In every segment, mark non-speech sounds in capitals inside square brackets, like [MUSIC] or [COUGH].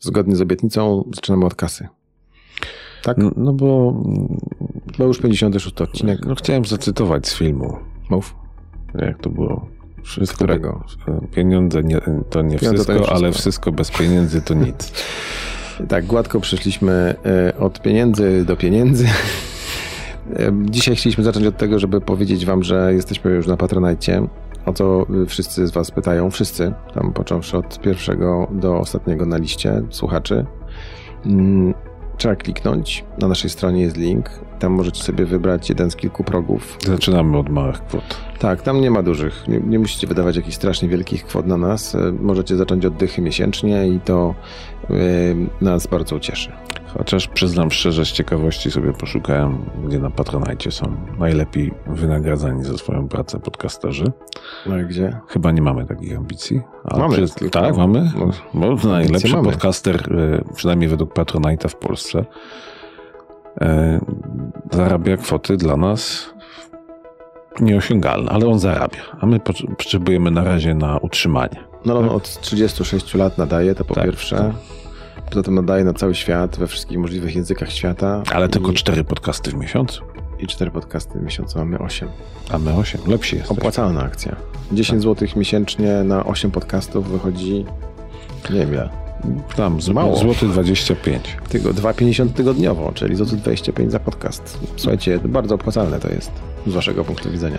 Zgodnie z obietnicą zaczynamy od kasy. Tak? No, no bo... Bo już 56 odcinek. No chciałem zacytować z filmu. Mów. Jak to było? Wszystko którego? Pieniądze nie, to nie wszystko, to wszystko, ale wszystko bez pieniędzy to nic. [LAUGHS] tak, gładko przeszliśmy e, od pieniędzy do pieniędzy. [LAUGHS] E, dzisiaj chcieliśmy zacząć od tego, żeby powiedzieć wam, że jesteśmy już na Patronajcie, o co wszyscy z was pytają, wszyscy, tam począwszy od pierwszego do ostatniego na liście słuchaczy. Mm, trzeba kliknąć. Na naszej stronie jest link. Tam możecie sobie wybrać jeden z kilku progów. Zaczynamy od małych kwot. Tak, tam nie ma dużych. Nie, nie musicie wydawać jakichś strasznie wielkich kwot na nas. E, możecie zacząć od dychy miesięcznie i to yy, nas bardzo cieszy. Chociaż przyznam szczerze, z ciekawości sobie poszukałem, gdzie na Patronajcie są najlepiej wynagradzani za swoją pracę podcasterzy. No i gdzie? Chyba nie mamy takich ambicji. mamy. Przez, tak, mamy. No, bo najlepszy mamy. podcaster, e, przynajmniej według Patronite'a w Polsce, e, zarabia kwoty dla nas nieosiągalne, ale on zarabia, a my potrzebujemy na razie na utrzymanie. No on tak? od 36 lat nadaje, to po tak, pierwsze. Tak. Poza tym nadaje na cały świat, we wszystkich możliwych językach świata. Ale i... tylko cztery podcasty w miesiącu. I cztery podcasty w miesiącu, mamy osiem. A my osiem, lepsi jest. Opłacalna akcja. 10 tak. zł miesięcznie na 8 podcastów wychodzi, nie wiem ile. Tam, z mało. Złoty 25. Tylko 2,50 tygodniowo, czyli złoty 25 za podcast. Słuchajcie, bardzo opłacalne to jest z waszego punktu widzenia.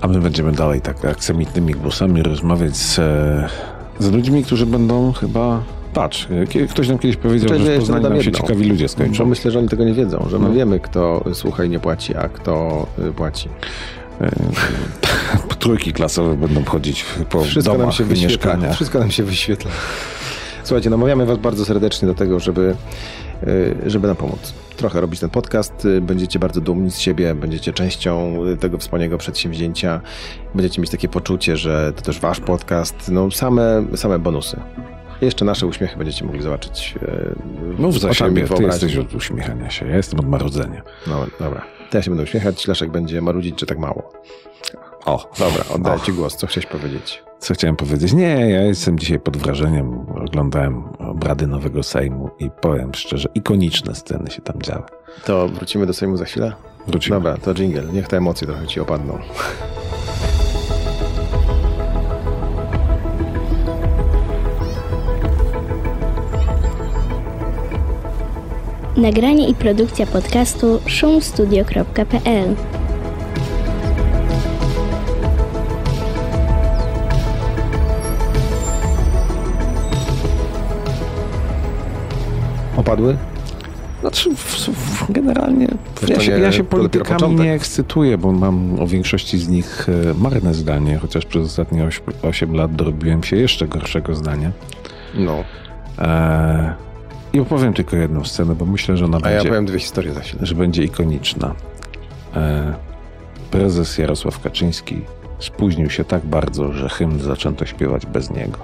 A my będziemy dalej tak aksamitnymi głosami rozmawiać z, z ludźmi, którzy będą chyba Patrz, ktoś nam kiedyś powiedział, Cześć, że w Poznaniu nam się ciekawi ludzie skończą. Bo myślę, że oni tego nie wiedzą, że my no. wiemy, kto słucha i nie płaci, a kto y, płaci. E, [LAUGHS] trójki klasowe będą chodzić po Wszystko domach nam się wyświetla. Wszystko nam się wyświetla. Słuchajcie, namawiamy was bardzo serdecznie do tego, żeby, żeby nam pomóc. Trochę robić ten podcast. Będziecie bardzo dumni z siebie, będziecie częścią tego wspaniałego przedsięwzięcia. Będziecie mieć takie poczucie, że to też wasz podcast. No same, same bonusy. Jeszcze nasze uśmiechy będziecie mogli zobaczyć. E, Mów za siebie, ty jesteś od uśmiechania się, ja jestem od marudzenia. No dobra, to ja się będę uśmiechać, Leszek będzie marudzić, czy tak mało. O, dobra, oddaję Ci głos. Co chciałeś powiedzieć? Co chciałem powiedzieć? Nie, ja jestem dzisiaj pod wrażeniem. Oglądałem obrady nowego Sejmu i powiem szczerze, ikoniczne sceny się tam działy. To wrócimy do Sejmu za chwilę? Wrócimy. Dobra, to jingle. Niech te emocje trochę Ci opadną. Nagranie i produkcja podcastu szumstudio.pl Opadły? Znaczy, generalnie ja się, ja się politykami nie ekscytuję, bo mam o większości z nich e, marne zdanie, chociaż przez ostatnie 8, 8 lat dorobiłem się jeszcze gorszego zdania. No. E i opowiem tylko jedną scenę, bo myślę, że ona A będzie... ja powiem dwie historie za chwilę. Że będzie ikoniczna. E, prezes Jarosław Kaczyński spóźnił się tak bardzo, że hymn zaczęto śpiewać bez niego.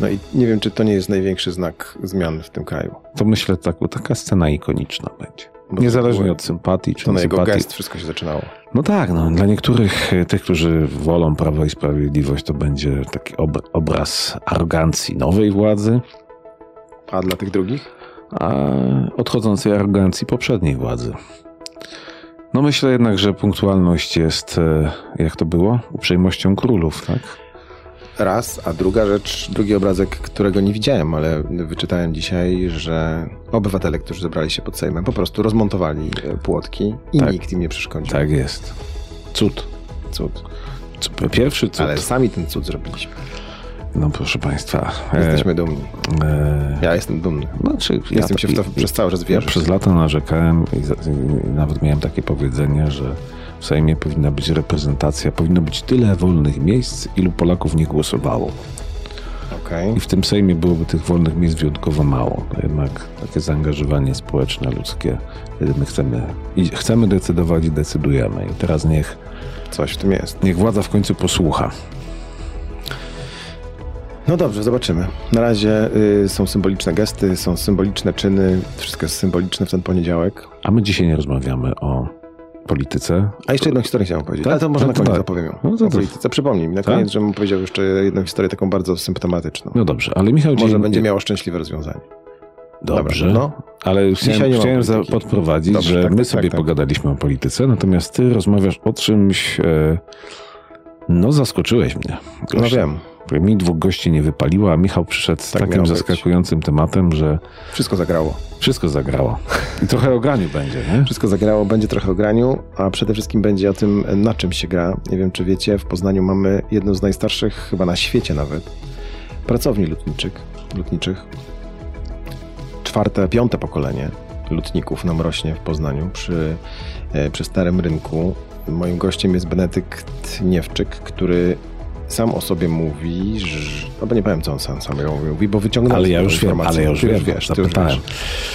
No i nie wiem, czy to nie jest największy znak zmian w tym kraju. To myślę, tak, taka scena ikoniczna będzie. Bo Niezależnie od sympatii czy To na jego gest wszystko się zaczynało. No tak, no, dla niektórych e, tych, którzy wolą Prawo i Sprawiedliwość, to będzie taki ob obraz arogancji nowej władzy, a dla tych drugich? A odchodzącej arogancji poprzedniej władzy. No myślę jednak, że punktualność jest, e, jak to było, uprzejmością królów, tak? Raz, a druga rzecz, drugi obrazek, którego nie widziałem, ale wyczytałem dzisiaj, że obywatele, którzy zebrali się pod Sejmem, po prostu rozmontowali e, płotki i tak, nikt im nie przeszkodził. Tak jest. Cud. Cud. Pierwszy cud. Ale sami ten cud zrobiliśmy. No proszę Państwa. Jesteśmy e, dumni. E, ja jestem dumny. Znaczy, ja jestem się w to przez cały czas wierzyć. Ja przez lata narzekałem i, i nawet miałem takie powiedzenie, że w Sejmie powinna być reprezentacja, powinno być tyle wolnych miejsc, ilu Polaków nie głosowało. Okay. I w tym Sejmie byłoby tych wolnych miejsc wyjątkowo mało. Jednak takie zaangażowanie społeczne, ludzkie, kiedy my chcemy, i chcemy decydować i decydujemy. I teraz niech coś w tym jest. Niech władza w końcu posłucha. No dobrze, zobaczymy. Na razie y, są symboliczne gesty, są symboliczne czyny, wszystko jest symboliczne w ten poniedziałek. A my dzisiaj nie rozmawiamy o polityce. A jeszcze jedną historię chciałem powiedzieć. Tak? Ale to może tak, na koniec tak. opowiem ją. No to o polityce. Przypomnij mi na tak? koniec, żebym powiedział jeszcze jedną historię taką bardzo symptomatyczną. No dobrze, ale Michał... Może dzień... będzie miało szczęśliwe rozwiązanie. Dobrze, Dobra, no. ale chciałem, chciałem podprowadzić, Dobrze, że tak, my tak, sobie tak, tak, pogadaliśmy o polityce, natomiast ty rozmawiasz o czymś... E... No zaskoczyłeś mnie. No wiem. Mi dwóch gości nie wypaliło, a Michał przyszedł z tak takim zaskakującym tematem, że... Wszystko zagrało. Wszystko zagrało. I trochę o graniu będzie, nie? Wszystko zagrało, będzie trochę o graniu, a przede wszystkim będzie o tym, na czym się gra. Nie wiem, czy wiecie, w Poznaniu mamy jedną z najstarszych, chyba na świecie nawet, pracowni lotniczych. lotniczych. Czwarte, piąte pokolenie lotników nam rośnie w Poznaniu przy, e, przy Starym Rynku. Moim gościem jest Benedykt Niewczyk, który sam o sobie mówi, że, no bo nie powiem, co on sam samego mówi, bo wyciągnął ale ja już wiem, ale ja już, wiem, wiesz, ty już wiesz.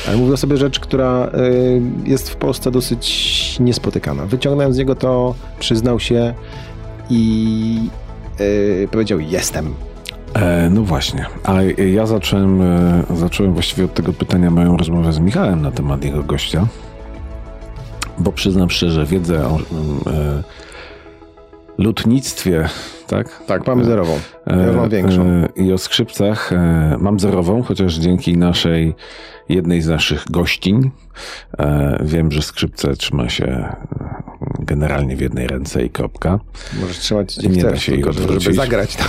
Ale mówi o sobie rzecz, która y, jest w Polsce dosyć niespotykana. Wyciągnąłem z niego to, przyznał się i y, powiedział jestem. E, no właśnie, ale ja zacząłem, e, zacząłem właściwie od tego pytania moją rozmowę z Michałem na temat jego gościa, bo przyznam szczerze, wiedzę o e, lutnictwie, tak? Tak, mamy zerową. Ja mam większą. E, I o skrzypcach e, mam zerową, chociaż dzięki naszej, jednej z naszych gościń, e, wiem, że skrzypce trzyma się generalnie w jednej ręce i kropka. Możesz trzymać gdzie nie chcesz, da się odwrócić. żeby zagrać to.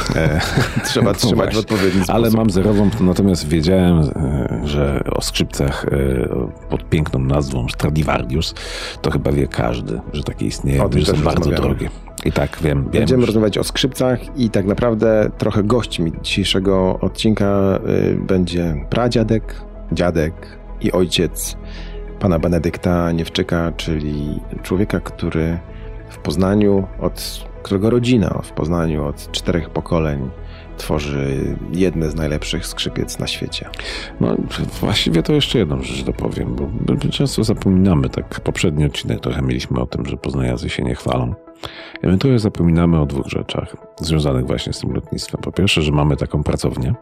[LAUGHS] Trzeba [LAUGHS] trzymać w odpowiedni sposób. Ale mam zerową, natomiast wiedziałem, że o skrzypcach pod piękną nazwą Stradivarius to chyba wie każdy, że takie istnieje, o, że są bardzo drogie. I tak wiem. wiem Będziemy już. rozmawiać o skrzypcach i tak naprawdę trochę gośćmi dzisiejszego odcinka y, będzie pradziadek, dziadek i ojciec pana Benedykta Niewczyka, czyli człowieka, który w Poznaniu, od którego rodzina w Poznaniu od czterech pokoleń tworzy jedne z najlepszych skrzypiec na świecie. No właściwie to jeszcze jedną rzecz dopowiem, bo często zapominamy, tak poprzedni odcinek trochę mieliśmy o tym, że poznajacy się nie chwalą. Ewentualnie zapominamy o dwóch rzeczach związanych właśnie z tym lotnictwem. Po pierwsze, że mamy taką pracownię.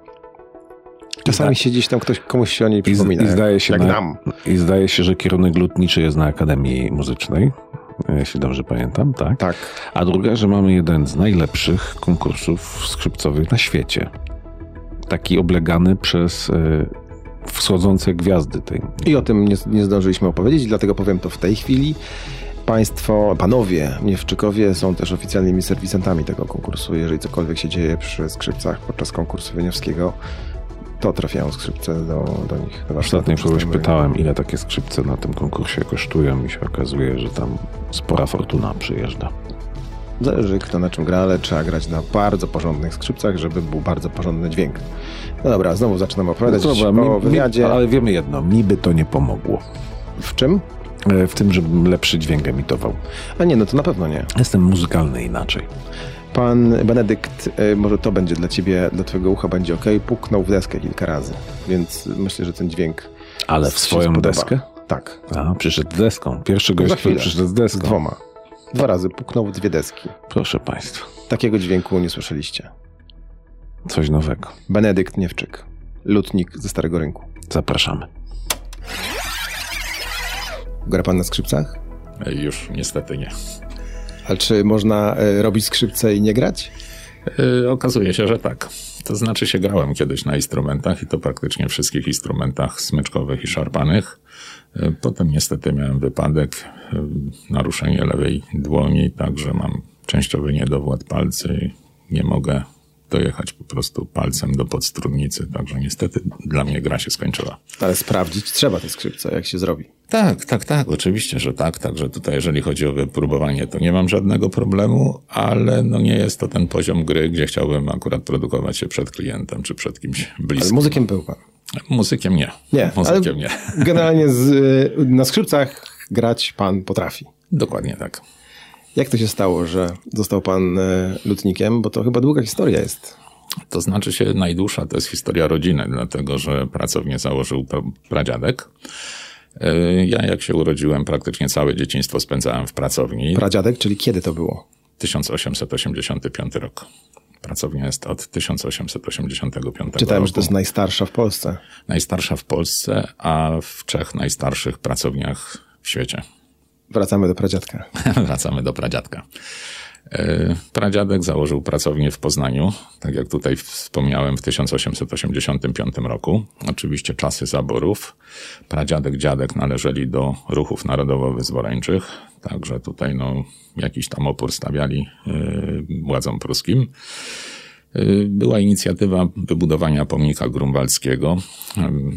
Czasami się gdzieś tam ktoś komuś się o niej przypomina. I, i zdaje się jak na, nam. I zdaje się, że kierunek lotniczy jest na Akademii Muzycznej jeśli dobrze pamiętam, tak? Tak. A druga, że mamy jeden z najlepszych konkursów skrzypcowych na świecie. Taki oblegany przez y, wschodzące gwiazdy tej. I o tym nie, nie zdążyliśmy opowiedzieć, dlatego powiem to w tej chwili. Państwo, panowie Niewczykowie są też oficjalnymi serwisantami tego konkursu. Jeżeli cokolwiek się dzieje przy skrzypcach podczas konkursu wieniawskiego, to trafiają skrzypce do, do nich. Do Ostatnio kogoś pytałem, ile takie skrzypce na tym konkursie kosztują i się okazuje, że tam spora fortuna przyjeżdża. Zależy kto na czym gra, ale trzeba grać na bardzo porządnych skrzypcach, żeby był bardzo porządny dźwięk. No dobra, znowu zaczynamy opowiadać no dobra, o wywiadzie. Mi, ale wiemy jedno, mi by to nie pomogło. W czym? E, w tym, żebym lepszy dźwięk emitował. A nie, no to na pewno nie. Jestem muzykalny inaczej. Pan Benedykt, e, może to będzie dla ciebie, dla twojego ucha będzie ok, puknął w deskę kilka razy, więc myślę, że ten dźwięk Ale w swoją deskę? Tak. A, przyszedł z deską. Pierwszy gość, który przyszedł z deską. Z dwoma. Dwa razy puknął w dwie deski. Proszę państwa. Takiego dźwięku nie słyszeliście. Coś nowego. Benedykt Niewczyk, lutnik ze Starego Rynku. Zapraszamy. Gra pan na skrzypcach? Już niestety nie. Ale czy można e, robić skrzypce i nie grać? Yy, okazuje się, że tak. To znaczy się grałem kiedyś na instrumentach i to praktycznie wszystkich instrumentach smyczkowych i szarpanych. Yy, potem niestety miałem wypadek, naruszenie lewej dłoni, także mam częściowy niedowład palcy i nie mogę dojechać po prostu palcem do podstrunnicy, także niestety dla mnie gra się skończyła. Ale sprawdzić trzeba te skrzypce, jak się zrobi. Tak, tak, tak, oczywiście, że tak. Także tutaj, jeżeli chodzi o wypróbowanie, to nie mam żadnego problemu, ale no nie jest to ten poziom gry, gdzie chciałbym akurat produkować się przed klientem czy przed kimś bliskim. Ale muzykiem był pan? Muzykiem nie. Nie, muzykiem nie. Generalnie z, na skrzypcach grać pan potrafi. Dokładnie tak. Jak to się stało, że został pan e, lutnikiem? Bo to chyba długa historia jest. To znaczy się najdłuższa to jest historia rodziny, dlatego że pracownię założył pradziadek. E, ja jak się urodziłem, praktycznie całe dzieciństwo spędzałem w pracowni. Pradziadek, czyli kiedy to było? 1885 rok. Pracownia jest od 1885 Czytałem, roku. że to jest najstarsza w Polsce. Najstarsza w Polsce, a w trzech najstarszych pracowniach w świecie. Wracamy do pradziadka. [LAUGHS] Wracamy do pradziadka. E, pradziadek założył pracownię w Poznaniu, tak jak tutaj wspomniałem, w 1885 roku. Oczywiście czasy zaborów. Pradziadek, dziadek należeli do ruchów narodowo-wyzwoleńczych, także tutaj no, jakiś tam opór stawiali yy, władzom pruskim. Y, była inicjatywa wybudowania pomnika grunwaldzkiego.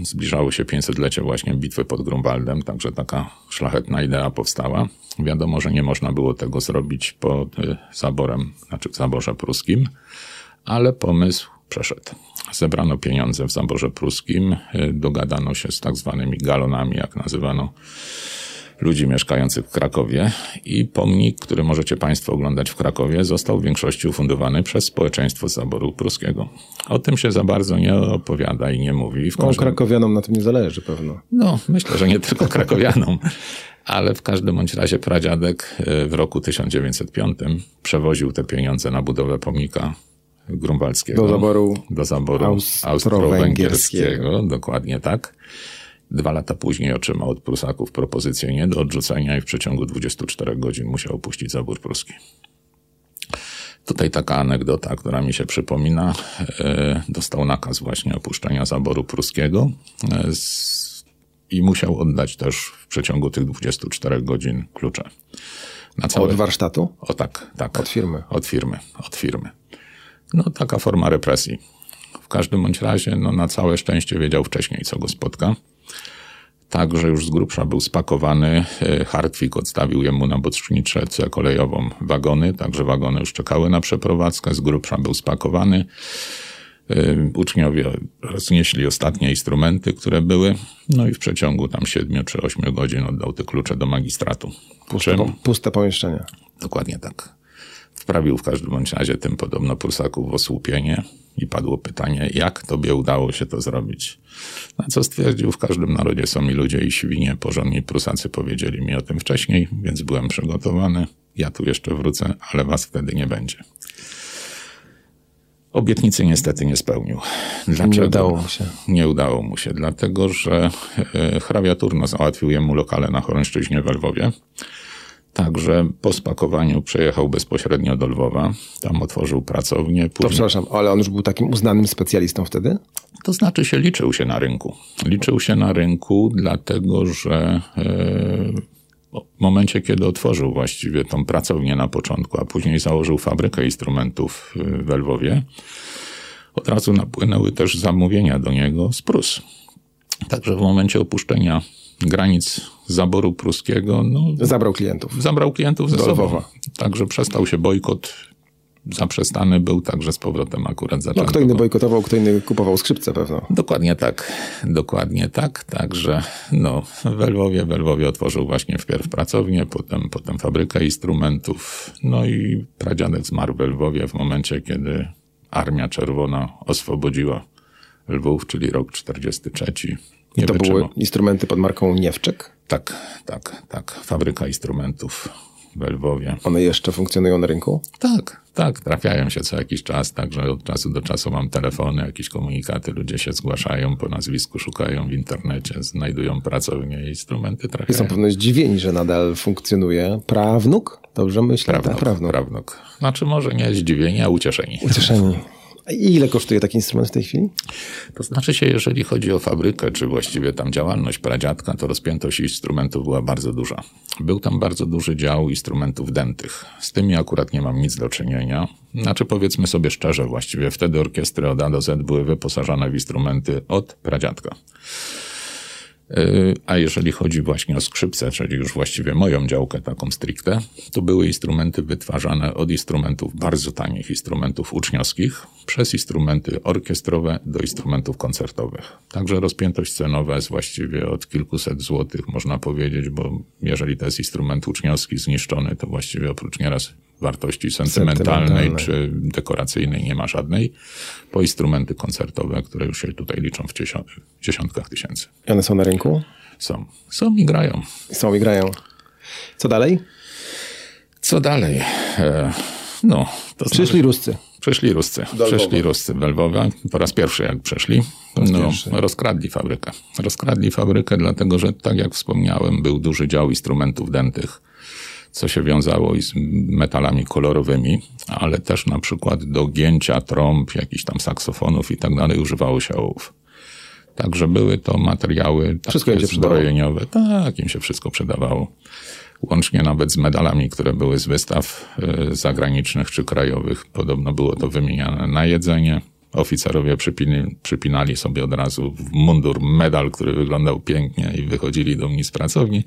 Y, zbliżało się 500-lecie właśnie bitwy pod Grunwaldem, także taka szlachetna idea powstała. Wiadomo, że nie można było tego zrobić pod y, zaborem, znaczy w zaborze pruskim, ale pomysł przeszedł. Zebrano pieniądze w zaborze pruskim, dogadano się z tak zwanymi galonami, jak nazywano ludzi mieszkających w Krakowie i pomnik, który możecie Państwo oglądać w Krakowie, został w większości ufundowany przez społeczeństwo zaboru pruskiego. O tym się za bardzo nie opowiada i nie mówi. W no, każdym... No, krakowianom na tym nie zależy pewno. No, myślę, że nie tylko krakowianom. ale w każdym bądź razie pradziadek e, w roku 1905 przewoził te pieniądze na budowę pomnika grunwaldzkiego. Do zaboru, do zaboru austro-węgierskiego. Austro dokładnie tak. Dwa lata później otrzymał od Prusaków propozycję nie do odrzucenia i w przeciągu 24 godzin musiał opuścić zabór pruski. Tutaj taka anegdota, która mi się przypomina. E, dostał nakaz właśnie opuszczenia zaboru pruskiego e, i musiał oddać też w przeciągu tych 24 godzin klucze. Na całe... Od warsztatu? O tak, tak. Od firmy? Od firmy, od firmy. No taka forma represji. W każdym bądź razie, no na całe szczęście wiedział wcześniej, co go spotka. Także już z grubsza był spakowany. E, Hartwig odstawił jemu na boczniczce kolejową wagony, także wagony już czekały na przeprowadzkę. Z grubsza był spakowany. E, uczniowie roznieśli ostatnie instrumenty, które były, no i w przeciągu tam siedmiu czy ośmiu godzin oddał te klucze do magistratu. Puste, Czym? puste pomieszczenie. Dokładnie tak. Wprawił w każdym bądź razie tym podobno Prusaków w osłupienie i padło pytanie, jak tobie udało się to zrobić? Na co stwierdził, w każdym narodzie są i ludzie i świnie, porządni Prusacy powiedzieli mi o tym wcześniej, więc byłem przygotowany. Ja tu jeszcze wrócę, ale was wtedy nie będzie. Obietnicy niestety nie spełnił. Dlaczego? Nie udało mu się. Nie udało mu się, dlatego że e, hrabia Turno załatwił jemu lokale na Chorąszczyźnie w Lwowie. Także po spakowaniu przejechał bezpośrednio do Lwowa. Tam otworzył pracownię. Później... To przepraszam, ale on już był takim uznanym specjalistą wtedy? To znaczy się liczył się na rynku. Liczył się na rynku, dlatego że e, w momencie, kiedy otworzył właściwie tą pracownię na początku, a później założył fabrykę instrumentów e, w Lwowie, od razu napłynęły też zamówienia do niego z Prus. Także w momencie opuszczenia granic zaboru pruskiego. No, zabrał klientów. Zabrał klientów ze sobą. Także przestał się bojkot zaprzestany był także z powrotem akurat zaczął. No, kto inny bojkotował, kto inny kupował skrzypce pewno. Dokładnie tak. Dokładnie tak. Także no, w Lwowie, w Lwowie otworzył właśnie wpierw pracownię, potem, potem fabrykę instrumentów. No i pradziadek zmarł w Lwowie w momencie, kiedy Armia Czerwona oswobodziła Lwów, czyli rok 43. Nie to były instrumenty pod marką Niewczek? Tak, tak, tak. Fabryka instrumentów w Lwowie. One jeszcze funkcjonują na rynku? Tak, tak. Trafiają się co jakiś czas, także od czasu do czasu mam telefony, jakieś komunikaty, ludzie się zgłaszają po nazwisku, szukają w internecie, znajdują pracownię i instrumenty trafiają. Są pewno zdziwieni, że nadal funkcjonuje. Prawnuk? Dobrze myślę? Prawnuk, tak, prawnuk. prawnuk. Znaczy może nie zdziwieni, a ucieszeni. Ucieszeni. I ile kosztuje taki instrument w tej chwili? To znaczy się, jeżeli chodzi o fabrykę, czy właściwie tam działalność pradziadka, to rozpiętość instrumentów była bardzo duża. Był tam bardzo duży dział instrumentów dętych. Z tymi akurat nie mam nic do czynienia. Znaczy powiedzmy sobie szczerze, właściwie wtedy orkiestry od A do Z były wyposażone w instrumenty od pradziadka. A jeżeli chodzi właśnie o skrzypce, czyli już właściwie moją działkę taką stricte, to były instrumenty wytwarzane od instrumentów bardzo tanich, instrumentów uczniowskich, przez instrumenty orkiestrowe do instrumentów koncertowych. Także rozpiętość cenowa jest właściwie od kilkuset złotych, można powiedzieć, bo jeżeli to jest instrument uczniowski zniszczony, to właściwie oprócz nieraz wartości sentymentalnej czy dekoracyjnej nie ma żadnej, po instrumenty koncertowe, które już się tutaj liczą w dziesiątkach tysięcy. I one są na rynku? Są. Są i grają. Są i grają. Co dalej? Co dalej? E, No, to Przyszli znaczy, Ruscy. Przyszli Ruscy. Przyszli Ruscy Lwowie. Po raz pierwszy jak przeszli. No, rozkradli fabrykę. Rozkradli fabrykę, dlatego że, tak jak wspomniałem, był duży dział instrumentów dętych, co się wiązało i z metalami kolorowymi, ale też na przykład do gięcia trąb, jakichś tam saksofonów i tak dalej używało się ołów. Także były to materiały wszystko takie zbrojeniowe. Tak, im się wszystko przydawało. Łącznie nawet z medalami, które były z wystaw e, zagranicznych czy krajowych. Podobno było to wymieniane na jedzenie. Oficerowie przypini, przypinali sobie od razu w mundur medal, który wyglądał pięknie i wychodzili do mnie z pracowni.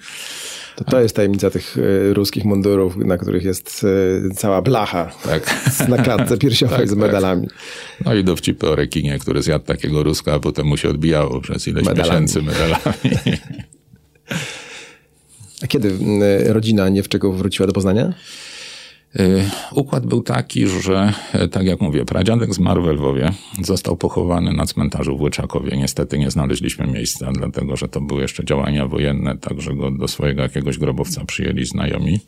To, to jest tajemnica tych e, ruskich mundurów, na których jest e, cała blacha tak. [LAUGHS] na klatce piersiowej tak, z tak. medalami. Tak. No i dowcipy o rekinie, który zjadł takiego ruska, a potem mu się odbijało przez ileś medalami. miesięcy medalami. [LAUGHS] A kiedy rodzina Niewczego wróciła do Poznania? Y, układ był taki, że e, tak jak mówię, pradziadek zmarł w Lwowie, został pochowany na cmentarzu w Łyczakowie. Niestety nie znaleźliśmy miejsca, dlatego że to były jeszcze działania wojenne, także go do swojego jakiegoś grobowca przyjęli znajomi.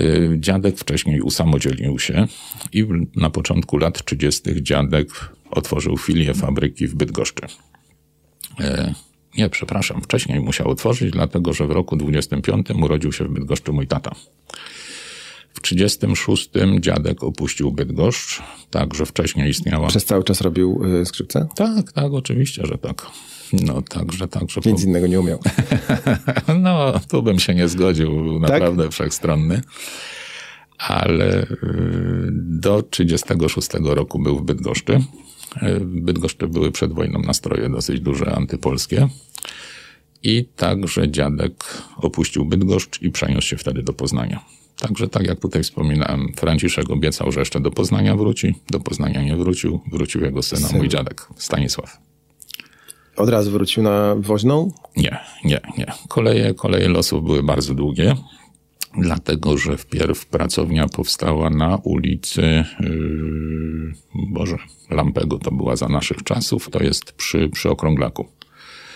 Y, dziadek wcześniej usamodzielnił się i na początku lat 30. dziadek otworzył filię fabryki w Bydgoszczy. E, nie, przepraszam, wcześniej musiał otworzyć, dlatego że w roku 25 urodził się w Bydgoszczy mój tata. W 36 dziadek opuścił Bydgoszcz, także wcześniej istniała. Przez cały czas robił y, skrzypce? Tak, tak, oczywiście, że tak. No, także, także. Nic po... innego nie umiał. [LAUGHS] no, tu bym się nie zgodził, był tak? naprawdę wszechstronny. Ale y, do 36 roku był w Bydgoszczy. Y, w Bydgoszczy były przed wojną nastroje dosyć duże, antypolskie. I także dziadek opuścił Bydgoszcz i przeniósł się wtedy do Poznania. Także tak jak tutaj wspominałem, Franciszek obiecał, że jeszcze do Poznania wróci. Do Poznania nie wrócił. Wrócił jego syn, Syn. mój dziadek, Stanisław. Od razu wrócił na Woźną? Nie, nie, nie. Koleje, koleje losów były bardzo długie, dlatego że wpierw pracownia powstała na ulicy, yy, Boże, Lampego to była za naszych czasów, to jest przy, przy Okrąglaku.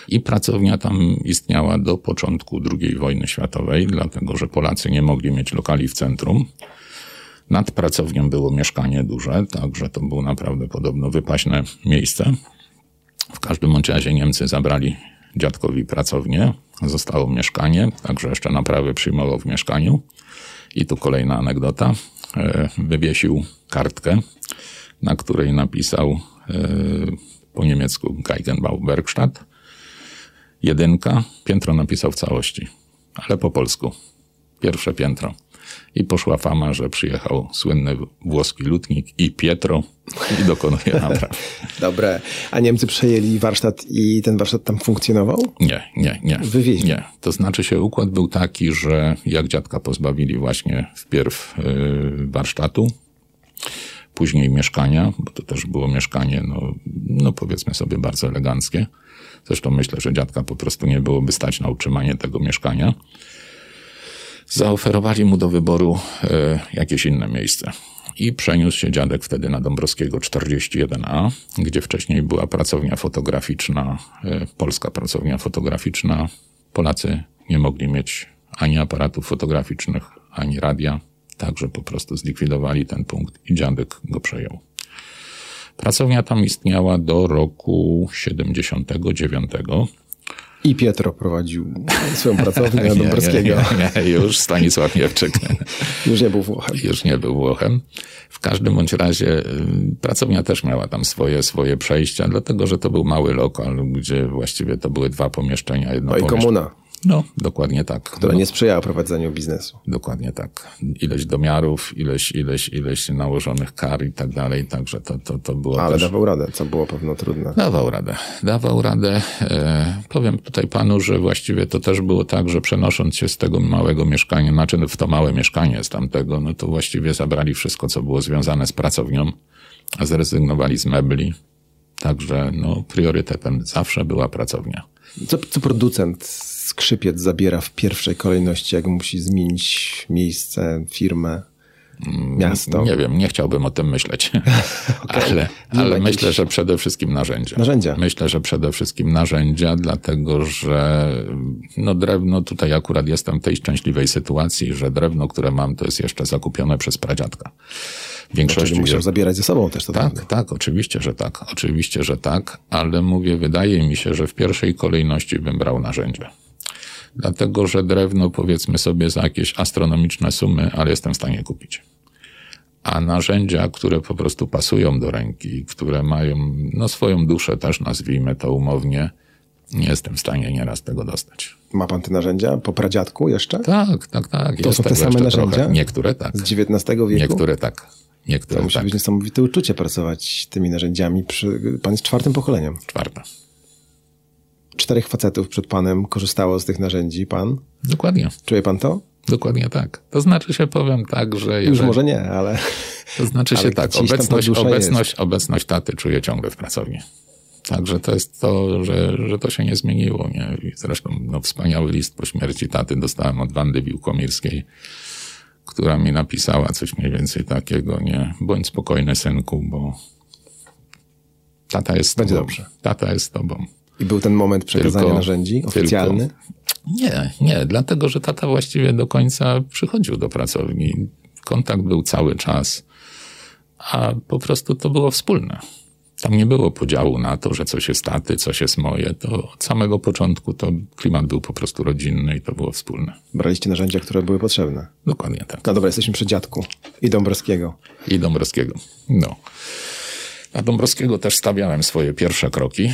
I pracownia tam istniała do początku II wojny światowej, dlatego że Polacy nie mogli mieć lokali w centrum. Nad pracownią było mieszkanie duże, także to było naprawdę podobno wypaśne miejsce. W każdym razie Niemcy zabrali dziadkowi pracownię, zostało mieszkanie, także jeszcze naprawy przyjmował w mieszkaniu. I tu kolejna anegdota. E, wywiesił kartkę, na której napisał e, po niemiecku Geigenbau Werkstatt jedynka, piętro napisał w całości, ale po polsku. Pierwsze piętro. I poszła fama, że przyjechał słynny włoski lutnik i Pietro i dokonuje [LAUGHS] napraw. Dobre. A Niemcy przejęli warsztat i ten warsztat tam funkcjonował? Nie, nie, nie. Wywieźli? Nie. To znaczy się układ był taki, że jak dziadka pozbawili właśnie wpierw yy, warsztatu, później mieszkania, bo to też było mieszkanie, no, no powiedzmy sobie bardzo eleganckie, Zresztą myślę, że dziadka po prostu nie byłoby stać na utrzymanie tego mieszkania. Zaoferowali mu do wyboru e, jakieś inne miejsce. I przeniósł się dziadek wtedy na Dąbrowskiego 41A, gdzie wcześniej była pracownia fotograficzna, e, polska pracownia fotograficzna. Polacy nie mogli mieć ani aparatów fotograficznych, ani radia, także po prostu zlikwidowali ten punkt i dziadek go przejął. Pracownia tam istniała do roku 79. I Pietro prowadził swoją pracownię [LAUGHS] nie, Dąbrowskiego. Nie, nie, już Stanisław Niewczyk. [LAUGHS] już nie był Włochem. Już nie był Włochem. W każdym bądź razie y, pracownia też miała tam swoje, swoje przejścia, dlatego że to był mały lokal, gdzie właściwie to były dwa pomieszczenia. Jedno no i komuna. No, dokładnie tak. Która no. nie sprzyjała prowadzeniu biznesu. Dokładnie tak. Ileś domiarów, ileś, ileś, ileś nałożonych kar i tak dalej, także to, to, to było Ale też... dawał radę, co było pewno trudne. Dawał radę. Dawał radę. E, powiem tutaj panu, że właściwie to też było tak, że przenosząc się z tego małego mieszkania, znaczy w to małe mieszkanie z tamtego, no to właściwie zabrali wszystko, co było związane z pracownią, a zrezygnowali z mebli. Także no, priorytetem zawsze była pracownia. Co, co producent skrzypiec zabiera w pierwszej kolejności, jak musi zmienić miejsce, firmę? Mm, Miasto? Nie wiem, nie chciałbym o tym myśleć. [LAUGHS] okay. [LAUGHS] Ale, ale myślę, że przede wszystkim narzędzia. Narzędzia. Myślę, że przede wszystkim narzędzia, dlatego że no drewno, tutaj akurat jestem w tej szczęśliwej sytuacji, że drewno, które mam, to jest jeszcze zakupione przez pradziadka. W większości. Czyli musiał zabierać ze sobą też to Tak, drewno. tak, oczywiście, że tak. Oczywiście, że tak, ale mówię, wydaje mi się, że w pierwszej kolejności bym brał narzędzia dlatego że drewno powiedzmy sobie za jakieś astronomiczne sumy, ale jestem w stanie kupić. A narzędzia, które po prostu pasują do ręki, które mają no, swoją duszę też, nazwijmy to umownie, nie jestem w stanie nieraz tego dostać. Ma pan te narzędzia po pradziadku jeszcze? Tak, tak, tak. To są te same narzędzia? Trochę. Niektóre tak. Z XIX wieku? Niektóre tak. Niektóre to musi tak. być niesamowite uczucie pracować tymi narzędziami. Przy... Pan jest czwartym pokoleniem. Czwarte czterech facetów przed panem korzystało z tych narzędzi, pan? Dokładnie. Czuje pan to? Dokładnie tak. To znaczy się powiem tak, że... Jeżeli... Już może nie, ale... To znaczy się tak, obecność, obecność, obecność taty czuję ciągle w pracowni. Także to jest to, że, że to się nie zmieniło. Nie? I zresztą no, wspaniały list po śmierci taty dostałem od Wandy Wiłkomirskiej, która mi napisała coś mniej więcej takiego, nie, bądź spokojny synku, bo tata jest Będzie tobą. dobrze. Tata jest tobą. I był ten moment przekazania tylko, narzędzi oficjalny? Tylko, nie, nie, dlatego że tata właściwie do końca przychodził do pracowni. Kontakt był cały czas, a po prostu to było wspólne. Tam nie było podziału na to, że coś jest taty, coś jest moje. To od samego początku to klimat był po prostu rodzinny i to było wspólne. Braliście narzędzia, które były potrzebne. Dokładnie tak. No dobra, jesteśmy przy dziadku i Dąbrowskiego. I Dąbrowskiego, no. Na Dąbrowskiego też stawiałem swoje pierwsze kroki,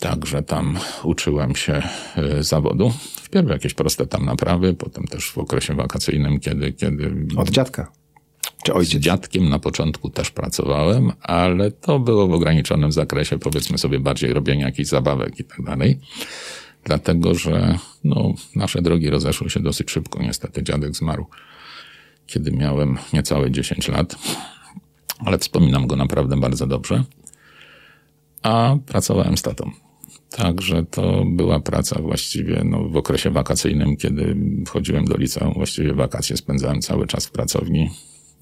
także tam uczyłem się e, zawodu. Wpierw jakieś proste tam naprawy, potem też w okresie wakacyjnym, kiedy... kiedy Od dziadka? Czy ojciec? Z dziadkiem na początku też pracowałem, ale to było w ograniczonym zakresie, powiedzmy sobie bardziej robienia jakichś zabawek i tak dalej. Dlatego, że no, nasze drogi rozeszły się dosyć szybko. Niestety dziadek zmarł, kiedy miałem niecałe 10 lat ale wspominam go naprawdę bardzo dobrze. A pracowałem z tatą. Także to była praca właściwie no, w okresie wakacyjnym, kiedy wchodziłem do liceum, właściwie wakacje spędzałem cały czas w pracowni.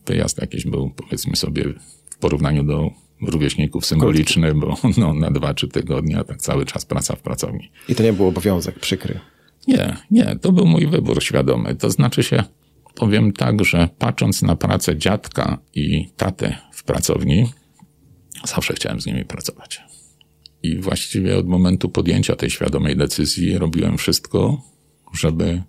Wyjazd jakiś był, powiedzmy sobie, w porównaniu do rówieśników symboliczny, bo no, na dwa, trzy tygodnie, a tak cały czas praca w pracowni. I to nie był obowiązek przykry? Nie, nie, to był mój wybór świadomy. To znaczy się, Powiem tak, że patrząc na pracę dziadka i tatę w pracowni, zawsze chciałem z nimi pracować. I właściwie od momentu podjęcia tej świadomej decyzji robiłem wszystko, żeby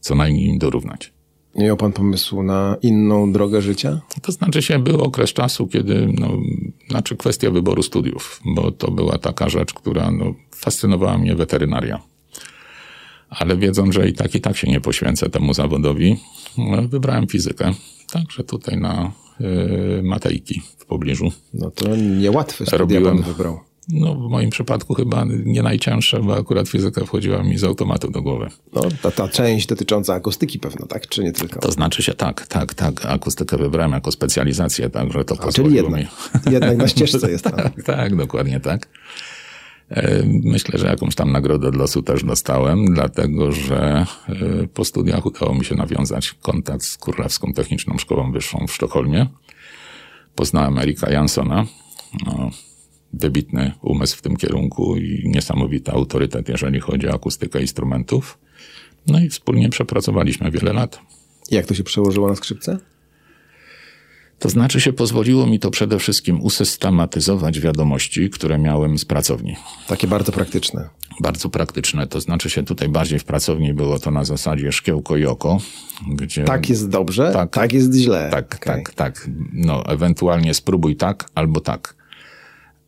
co najmniej im dorównać. Nie miał pan pomysłu na inną drogę życia? To znaczy się, był okres czasu, kiedy, no, znaczy kwestia wyboru studiów, bo to była taka rzecz, która no, fascynowała mnie weterynaria ale wiedząc, że i tak, i tak się nie poświęcę temu zawodowi, no, wybrałem fizykę. Także tutaj na y, Matejki w pobliżu. No to niełatwy studia Robiłem, wybrał. No, w moim przypadku chyba nie najcięższe, bo akurat fizyka wchodziła mi z automatu do głowy. No, ta, ta część dotycząca akustyki pewno, tak? Czy nie tylko? To znaczy się tak, tak, tak. Akustykę wybrałem jako specjalizację, także to A, Czyli jednak, mi... jednak na ścieżce [LAUGHS] jest. tak, tak, dokładnie tak. E, myślę, że jakąś tam nagrodę od losu też dostałem, dlatego że e, po studiach udało mi się nawiązać kontakt z Kurlewską Techniczną Szkołą Wyższą w Sztokholmie. Poznałem Erika Jansona, no, wybitny umysł w tym kierunku i niesamowity autorytet, jeżeli chodzi o akustykę instrumentów. No i wspólnie przepracowaliśmy wiele lat. Jak to się przełożyło na skrzypce? To znaczy się pozwoliło mi to przede wszystkim usystematyzować wiadomości, które miałem z pracowni. Takie bardzo praktyczne. Bardzo praktyczne. To znaczy się tutaj bardziej w pracowni było to na zasadzie szkiełko i oko. Gdzie... Tak jest dobrze, tak, tak jest źle. Tak, okay. tak, tak. No, ewentualnie spróbuj tak albo tak.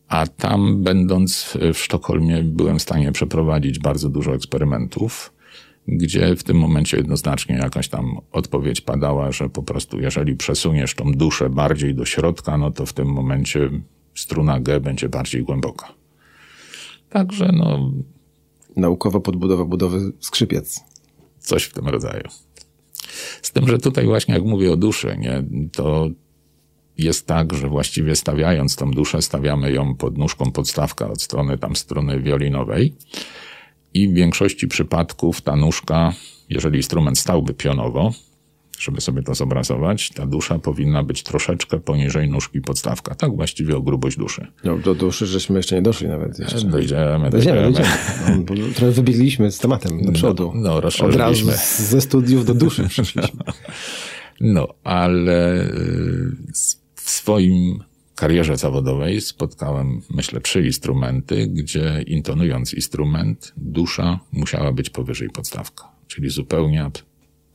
A tam, będąc w Sztokholmie, byłem w stanie przeprowadzić bardzo dużo eksperymentów gdzie w tym momencie jednoznacznie jakaś tam odpowiedź padała, że po prostu jeżeli przesuniesz tą duszę bardziej do środka, no to w tym momencie struna G będzie bardziej głęboka. Także no... Naukowa podbudowa budowy skrzypiec. Coś w tym rodzaju. Z tym, że tutaj właśnie jak mówię o duszy, nie, to jest tak, że właściwie stawiając tą duszę, stawiamy ją pod nóżką podstawka od strony tam strony wiolinowej i w większości przypadków ta nóżka, jeżeli instrument stałby pionowo, żeby sobie to zobrazować, ta dusza powinna być troszeczkę poniżej nóżki podstawka. Tak właściwie o grubość duszy. No, do duszy żeśmy jeszcze nie doszli nawet. Jeszcze. Dojdziemy, dojdziemy. dojdziemy. No, trochę wybiegliśmy z tematem do przodu. No, no Od razu ze studiów do duszy [LAUGHS] przyszliśmy. No, ale y, w swoim karierze zawodowej spotkałem, myślę, trzy instrumenty, gdzie intonując instrument, dusza musiała być powyżej podstawka. Czyli zupełnie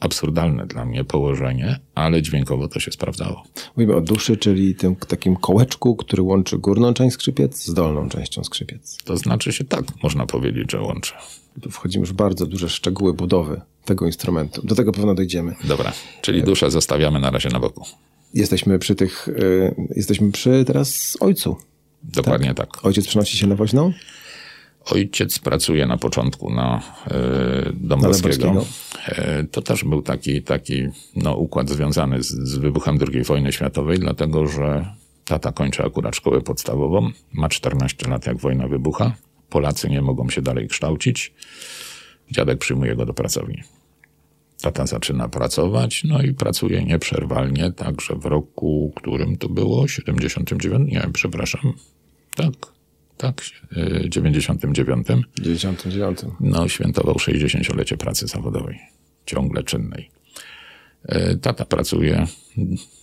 absurdalne dla mnie położenie, ale dźwiękowo to się sprawdzało. Mówimy o duszy, czyli tym takim kołeczku, który łączy górną część skrzypiec z dolną częścią skrzypiec. To znaczy się tak, można powiedzieć, że łączy. Tu wchodzimy już w bardzo duże szczegóły budowy tego instrumentu. Do tego pewno dojdziemy. Dobra, czyli duszę zostawiamy na razie na boku. Jesteśmy przy tych, y, jesteśmy przy teraz ojcu. Dokładnie tak? tak. Ojciec przenosi się na woźną? Ojciec pracuje na początku na y, Dąbrowskiego. Y, to też był taki, taki no, układ związany z, z wybuchem II wojny światowej, dlatego że tata kończy akurat szkołę podstawową, ma 14 lat jak wojna wybucha. Polacy nie mogą się dalej kształcić. Dziadek przyjmuje go do pracowni. Tata zaczyna pracować, no i pracuje nieprzerwalnie, także w roku, którym to było? 79? Nie, przepraszam. Tak, tak, 99. 99. No, świętował 60-lecie pracy zawodowej, ciągle czynnej. E, tata pracuje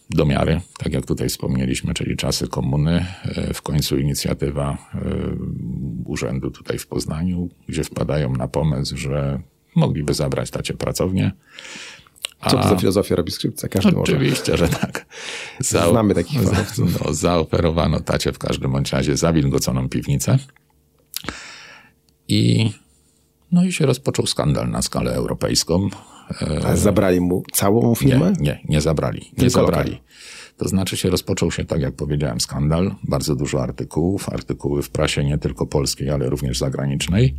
do miary, tak jak tutaj wspomnieliśmy, czyli czasy komuny. E, w końcu inicjatywa urzędu tutaj w Poznaniu, gdzie wpadają na pomysł, że mogliby zabrać tacie pracownię. A... Co to za filozofia robi skrzypce? Każdy Oczywiście, może. że tak. Za... Znamy takich fachowców. No, zaoferowano tacie w każdym bądź razie zawilgoconą piwnicę. I, no i się rozpoczął skandal na skalę europejską. A zabrali mu całą firmę? Nie, nie, nie zabrali. Nie Tylko zabrali. Lokal. To znaczy się rozpoczął się, tak jak powiedziałem, skandal. Bardzo dużo artykułów. Artykuły w prasie nie tylko polskiej, ale również zagranicznej.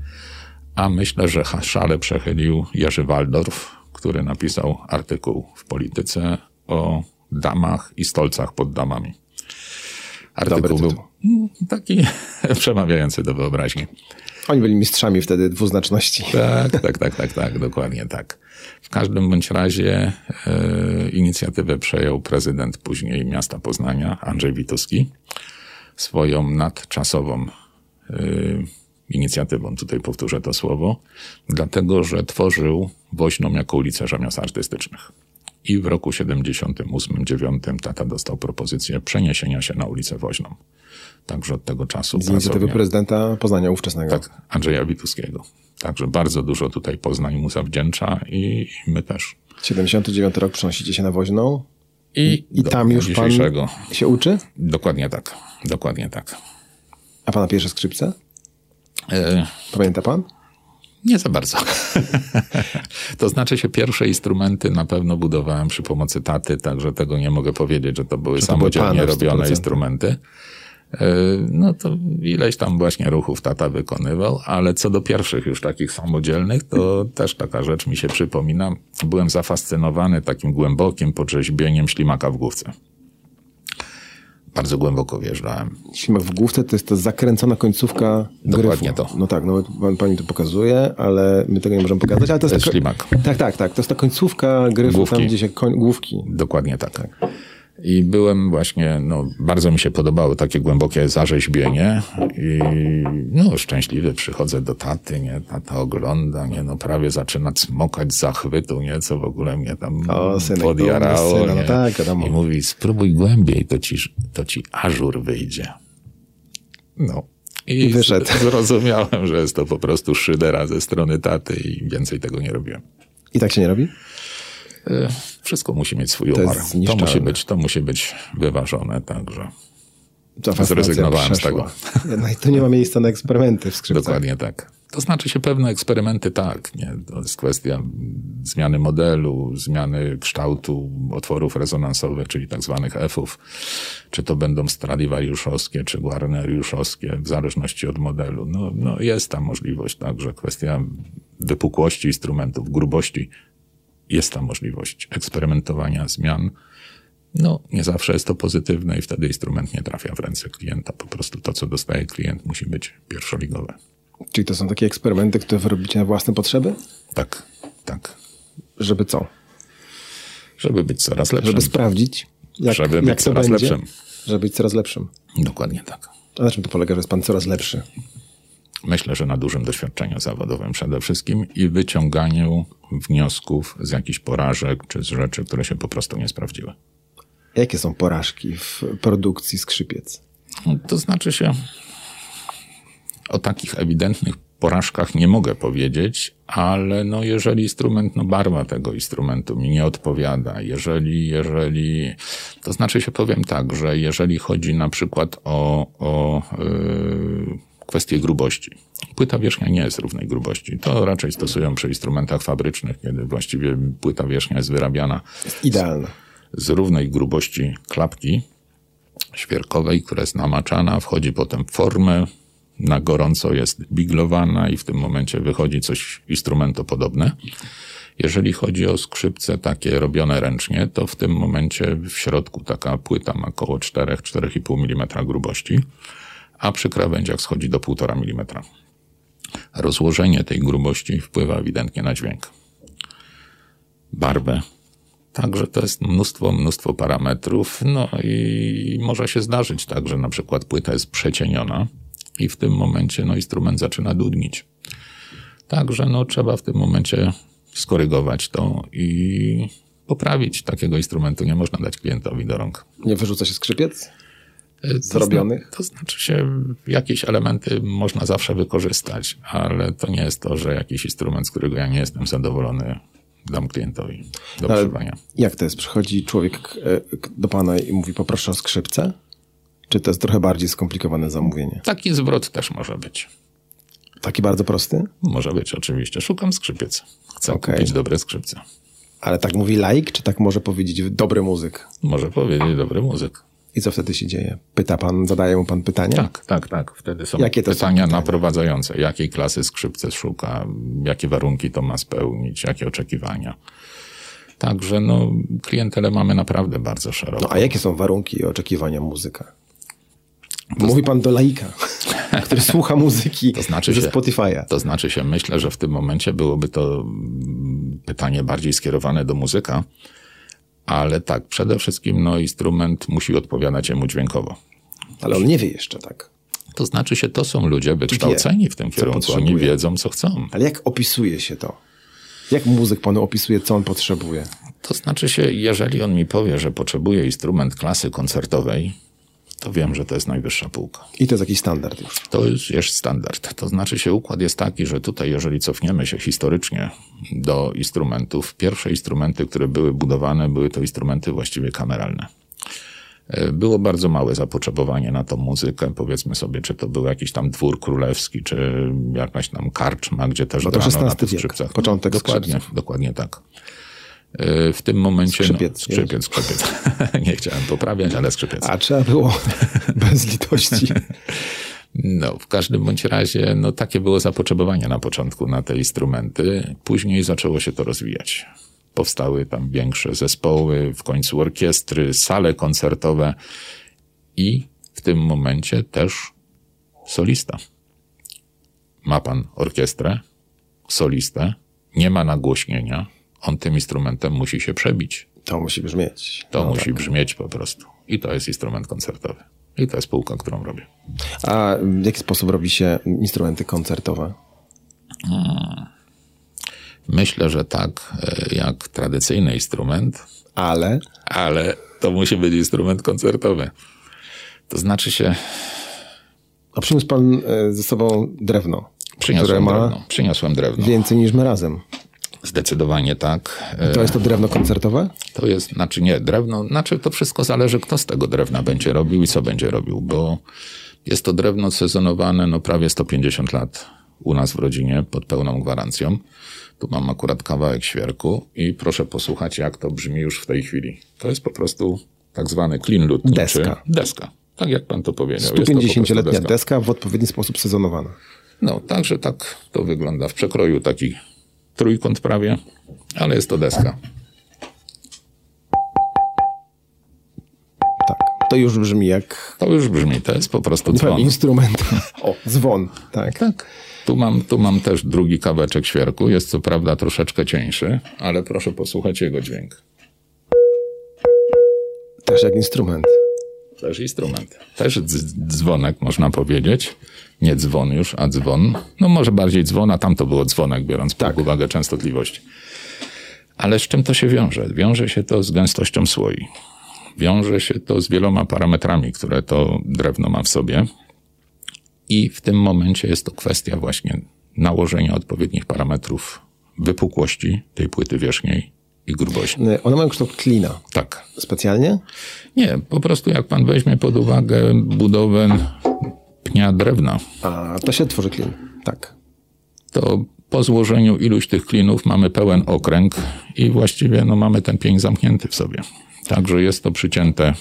A myślę, że szale przechylił Jerzy Waldorf, który napisał artykuł w Polityce o damach i stolcach pod damami. Artykuł był [LAUGHS] taki [LAUGHS] przemawiający do wyobraźni. Oni byli mistrzami wtedy dwuznaczności. Tak, [LAUGHS] tak, tak, tak, tak, dokładnie tak. W każdym bądź razie e, inicjatywę przejął prezydent później miasta Poznania, Andrzej Wituski, swoją nadczasową e, inicjatywą, tutaj powtórzę to słowo, dlatego że tworzył Woźną jako ulicę rzemiosł artystycznych. I w roku 78-9 tata dostał propozycję przeniesienia się na ulicę Woźną. Także od tego czasu. Z inicjatywy prezydenta Poznania ówczesnego. Tak, Andrzeja Wituskiego. Także bardzo dużo tutaj Poznań mu zawdzięcza i my też. 79 rok przenosicie się na Woźną. I, I tam już pan się uczy? Dokładnie tak. Dokładnie tak. A pana pierwsze skrzypce? E, Pamięta pan? Nie za bardzo. [LAUGHS] to znaczy się pierwsze instrumenty na pewno budowałem przy pomocy taty, także tego nie mogę powiedzieć, że to były że samodzielnie to robione instrumenty. E, no to ileś tam właśnie ruchów tata wykonywał, ale co do pierwszych już takich samodzielnych, to też taka rzecz mi się przypomina. Byłem zafascynowany takim głębokim podrzeźbieniem ślimaka w główce bardzo głęboko wjeżdżałem. Ślimak w główce to jest ta zakręcona końcówka Dokładnie gryfu. to. No tak, no pan, pani to pokazuje, ale my tego nie możemy pokazać. Ale to, to jest, jest ślimak. Tak, tak, tak. To jest ta końcówka gryfu, główki. tam gdzie się koń, główki. Dokładnie tak. tak. I byłem właśnie, no, bardzo mi się podobało takie głębokie zarzeźbienie i no, szczęśliwy przychodzę do taty, nie, tata ogląda, nie, no, prawie zaczyna cmokać z zachwytu, nie, co w ogóle mnie tam o, synek, podjarało, syna, no tak, I mówi, spróbuj głębiej, to ci, to ci ażur wyjdzie. No. I, I wyszedł. [LAUGHS] zrozumiałem, że jest to po prostu szydera ze strony taty i więcej tego nie robiłem. I tak się nie robi? E, wszystko musi mieć swój umar. To musi być, to musi być wyważone, także zrezygnowałem z tego. No i tu nie ma miejsca na eksperymenty w skrzypcach. Dokładnie tak. To znaczy się pewne eksperymenty tak, nie? To jest kwestia zmiany modelu, zmiany kształtu otworów rezonansowych, czyli tak zwanych F-ów. Czy to będą stradivariuszowskie, czy guarneriuszowskie, w zależności od modelu. No, no jest ta możliwość, także kwestia wypukłości instrumentów, grubości jest ta możliwość eksperymentowania zmian. No, nie zawsze jest to pozytywne i wtedy instrument nie trafia w ręce klienta. Po prostu to, co dostaje klient, musi być pierwszoligowe. Czyli to są takie eksperymenty, które wy robicie na własne potrzeby? Tak, tak. Żeby co? Żeby być coraz lepszym. Żeby sprawdzić, jak, żeby być jak to coraz będzie, lepszym. Żeby być coraz lepszym. Dokładnie tak. A na czym to polega, że jest pan coraz lepszy? Myślę, że na dużym doświadczeniu zawodowym przede wszystkim i wyciąganiu wniosków z jakichś porażek czy z rzeczy, które się po prostu nie sprawdziły. Jakie są porażki w produkcji skrzypiec? No, to znaczy się, o takich ewidentnych porażkach nie mogę powiedzieć, ale no jeżeli instrument, no barwa tego instrumentu mi nie odpowiada, jeżeli, jeżeli, to znaczy się powiem tak, że jeżeli chodzi na przykład o, o yy, kwestię grubości. Płyta wierzchnia nie jest równej grubości. To raczej stosują przy instrumentach fabrycznych, kiedy właściwie płyta wierzchnia jest wyrabiana. Jest idealna. Z, z równej grubości klapki świerkowej, która jest namaczana, wchodzi potem w formę, na gorąco jest biglowana i w tym momencie wychodzi coś instrumentopodobne. Jeżeli chodzi o skrzypce takie robione ręcznie, to w tym momencie w środku taka płyta ma około 4-4,5 mm grubości, a przy krawędziach schodzi do 1,5 mm. Rozłożenie tej grubości wpływa ewidentnie na dźwięk. Barwę. Także to jest mnóstwo, mnóstwo parametrów. No i może się zdarzyć tak, że na przykład płyta jest przecieniona, i w tym momencie no, instrument zaczyna dudnić. Także no, trzeba w tym momencie skorygować to i poprawić takiego instrumentu. Nie można dać klientowi do rąk. Nie wyrzuca się skrzypiec? E, Zrobionych? To, to znaczy się, jakieś elementy można zawsze wykorzystać, ale to nie jest to, że jakiś instrument, z którego ja nie jestem zadowolony, dam klientowi do przeżywania. Jak to jest? Przychodzi człowiek e, do pana i mówi poproszę o skrzypce? Czy to jest trochę bardziej skomplikowane zamówienie? Taki zwrot też może być. Taki bardzo prosty? Może być, oczywiście. Szukam skrzypiec. Chcę okay. kupić dobre skrzypce. Ale tak mówi laik, czy tak może powiedzieć dobry muzyk? Może powiedzieć dobry muzyk. I co wtedy się dzieje? Pyta pan, zadaje mu pan pytania? Tak, tak, tak. Wtedy są jakie pytania, są pytania naprowadzające. Jakiej klasy skrzypce szuka, jakie warunki to ma spełnić, jakie oczekiwania. Także no, klientelę mamy naprawdę bardzo szeroko. No a jakie są warunki i oczekiwania muzyka? To Mówi pan do laika, [LAUGHS] który słucha muzyki to znaczy ze Spotify'a. To znaczy się, myślę, że w tym momencie byłoby to pytanie bardziej skierowane do muzyka, ale tak, przede wszystkim no, instrument musi odpowiadać jemu dźwiękowo. Ale on nie wie jeszcze, tak? To znaczy się, to są ludzie wykształceni w tym kierunku, oni wiedzą, co chcą. Ale jak opisuje się to? Jak muzyk panu opisuje, co on potrzebuje? To znaczy się, jeżeli on mi powie, że potrzebuje instrument klasy koncertowej, to wiem, że to jest najwyższa półka. I to jest jakiś standard już. To jest, jest standard. To znaczy się układ jest taki, że tutaj, jeżeli cofniemy się historycznie do instrumentów, pierwsze instrumenty, które były budowane, były to instrumenty właściwie kameralne. E, było bardzo małe zapotrzebowanie na tą muzykę. Powiedzmy sobie, czy to był jakiś tam dwór królewski, czy jakaś tam karczma, gdzie też no to grano na tych skrzypcach. Początek dokładnie, skrzypców. dokładnie tak. E, w tym momencie. Skrzypiec. No, skrzypiec, skrzypiec. [LAUGHS] nie chciałem poprawiać, ale skrzypiec. A trzeba było [LAUGHS] bez litości. [LAUGHS] No, w każdym bądź razie, no takie było zapotrzebowanie na początku na te instrumenty. Później zaczęło się to rozwijać. Powstały tam większe zespoły, w końcu orkiestry, sale koncertowe i w tym momencie też solista. Ma pan orkiestrę, solistę, nie ma nagłośnienia, on tym instrumentem musi się przebić. To musi brzmieć. To no musi tak. brzmieć po prostu. I to jest instrument koncertowy. I to jest półka, którą robię. A w jaki sposób robi się instrumenty koncertowe? Hmm. Myślę, że tak e, jak tradycyjny instrument. Ale? Ale to musi być instrument koncertowy. To znaczy się. A przyniósł pan e, ze sobą drewno. Przyniosłem drewno. Przyniosłem drewno. Więcej niż my razem. Zdecydowanie tak. To jest to drewno koncertowe? To jest, znaczy nie, drewno, znaczy to wszystko zależy, kto z tego drewna będzie robił i co będzie robił, bo jest to drewno sezonowane no prawie 150 lat u nas w rodzinie pod pełną gwarancją. Tu mam akurat kawałek świerku i proszę posłuchać, jak to brzmi już w tej chwili. To jest po prostu tak zwany clean lutniczy. Deska. Deska. Tak jak pan to powiedział. 150-letnia deska. deska w odpowiedni sposób sezonowana. No, także tak to wygląda w przekroju taki trójkąt prawie, ale jest to deska. Tak, to już brzmi jak... To już brzmi, to jest po prostu dzwon. Instrument. [LAUGHS] O, dzwon, tak. Tak. Tu mam, tu mam też drugi kaweczek świerku. Jest co prawda troszeczkę cieńszy, ale proszę posłuchać jego dźwięk. Też jak instrument. Też instrument. Też dzwonek, można powiedzieć. Nie dzwon już, a dzwon. No może bardziej dzwon, a tam to było dzwonek, biorąc tak. pod uwagę częstotliwość. Ale z czym to się wiąże? Wiąże się to z gęstością słoi. Wiąże się to z wieloma parametrami, które to drewno ma w sobie. I w tym momencie jest to kwestia właśnie nałożenia odpowiednich parametrów wypukłości tej płyty wierzchniej i grubości. One mają kształt klina. Tak. Specjalnie? Nie, po prostu jak pan weźmie pod uwagę budowę pnia drewna. A, to się tworzy klin. Tak. To po złożeniu iluś tych klinów mamy pełen okręg i właściwie no, mamy ten pień zamknięty w sobie. Także jest to przycięte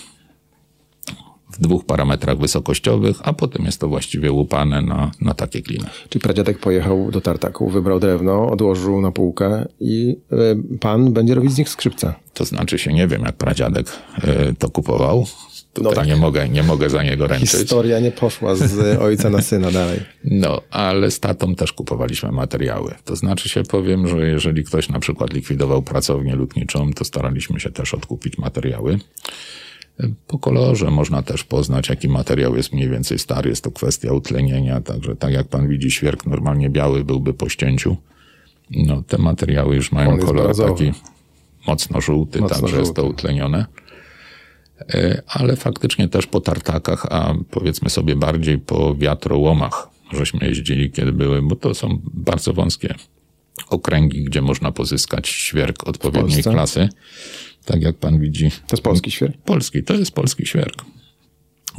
w dwóch parametrach wysokościowych, a potem jest to właściwie łupane na, na takie kliny. Czyli pradziadek pojechał do tartaku, wybrał drewno, odłożył na półkę i y, pan będzie robić z nich skrzypce. To znaczy się, nie wiem jak pradziadek y, to kupował. Tutaj no tak. nie, mogę, nie mogę za niego ręczyć. Historia nie poszła z [LAUGHS] ojca na syna dalej. No, ale z tatą też kupowaliśmy materiały. To znaczy się powiem, że jeżeli ktoś na przykład likwidował pracownię lutniczą, to staraliśmy się też odkupić materiały. Po kolorze można też poznać, jaki materiał jest mniej więcej stary. Jest to kwestia utlenienia, także tak jak pan widzi, świerk normalnie biały byłby po ścięciu. No, te materiały już mają kolor taki mocno żółty, mocno także żółty. jest to utlenione. E, ale faktycznie też po tartakach, a powiedzmy sobie bardziej po wiatrołomach, żeśmy jeździli, kiedy były, bo to są bardzo wąskie okręgi, gdzie można pozyskać świerk odpowiedniej klasy. Tak jak pan widzi. To jest polski świerk? Polski, to jest polski świerk.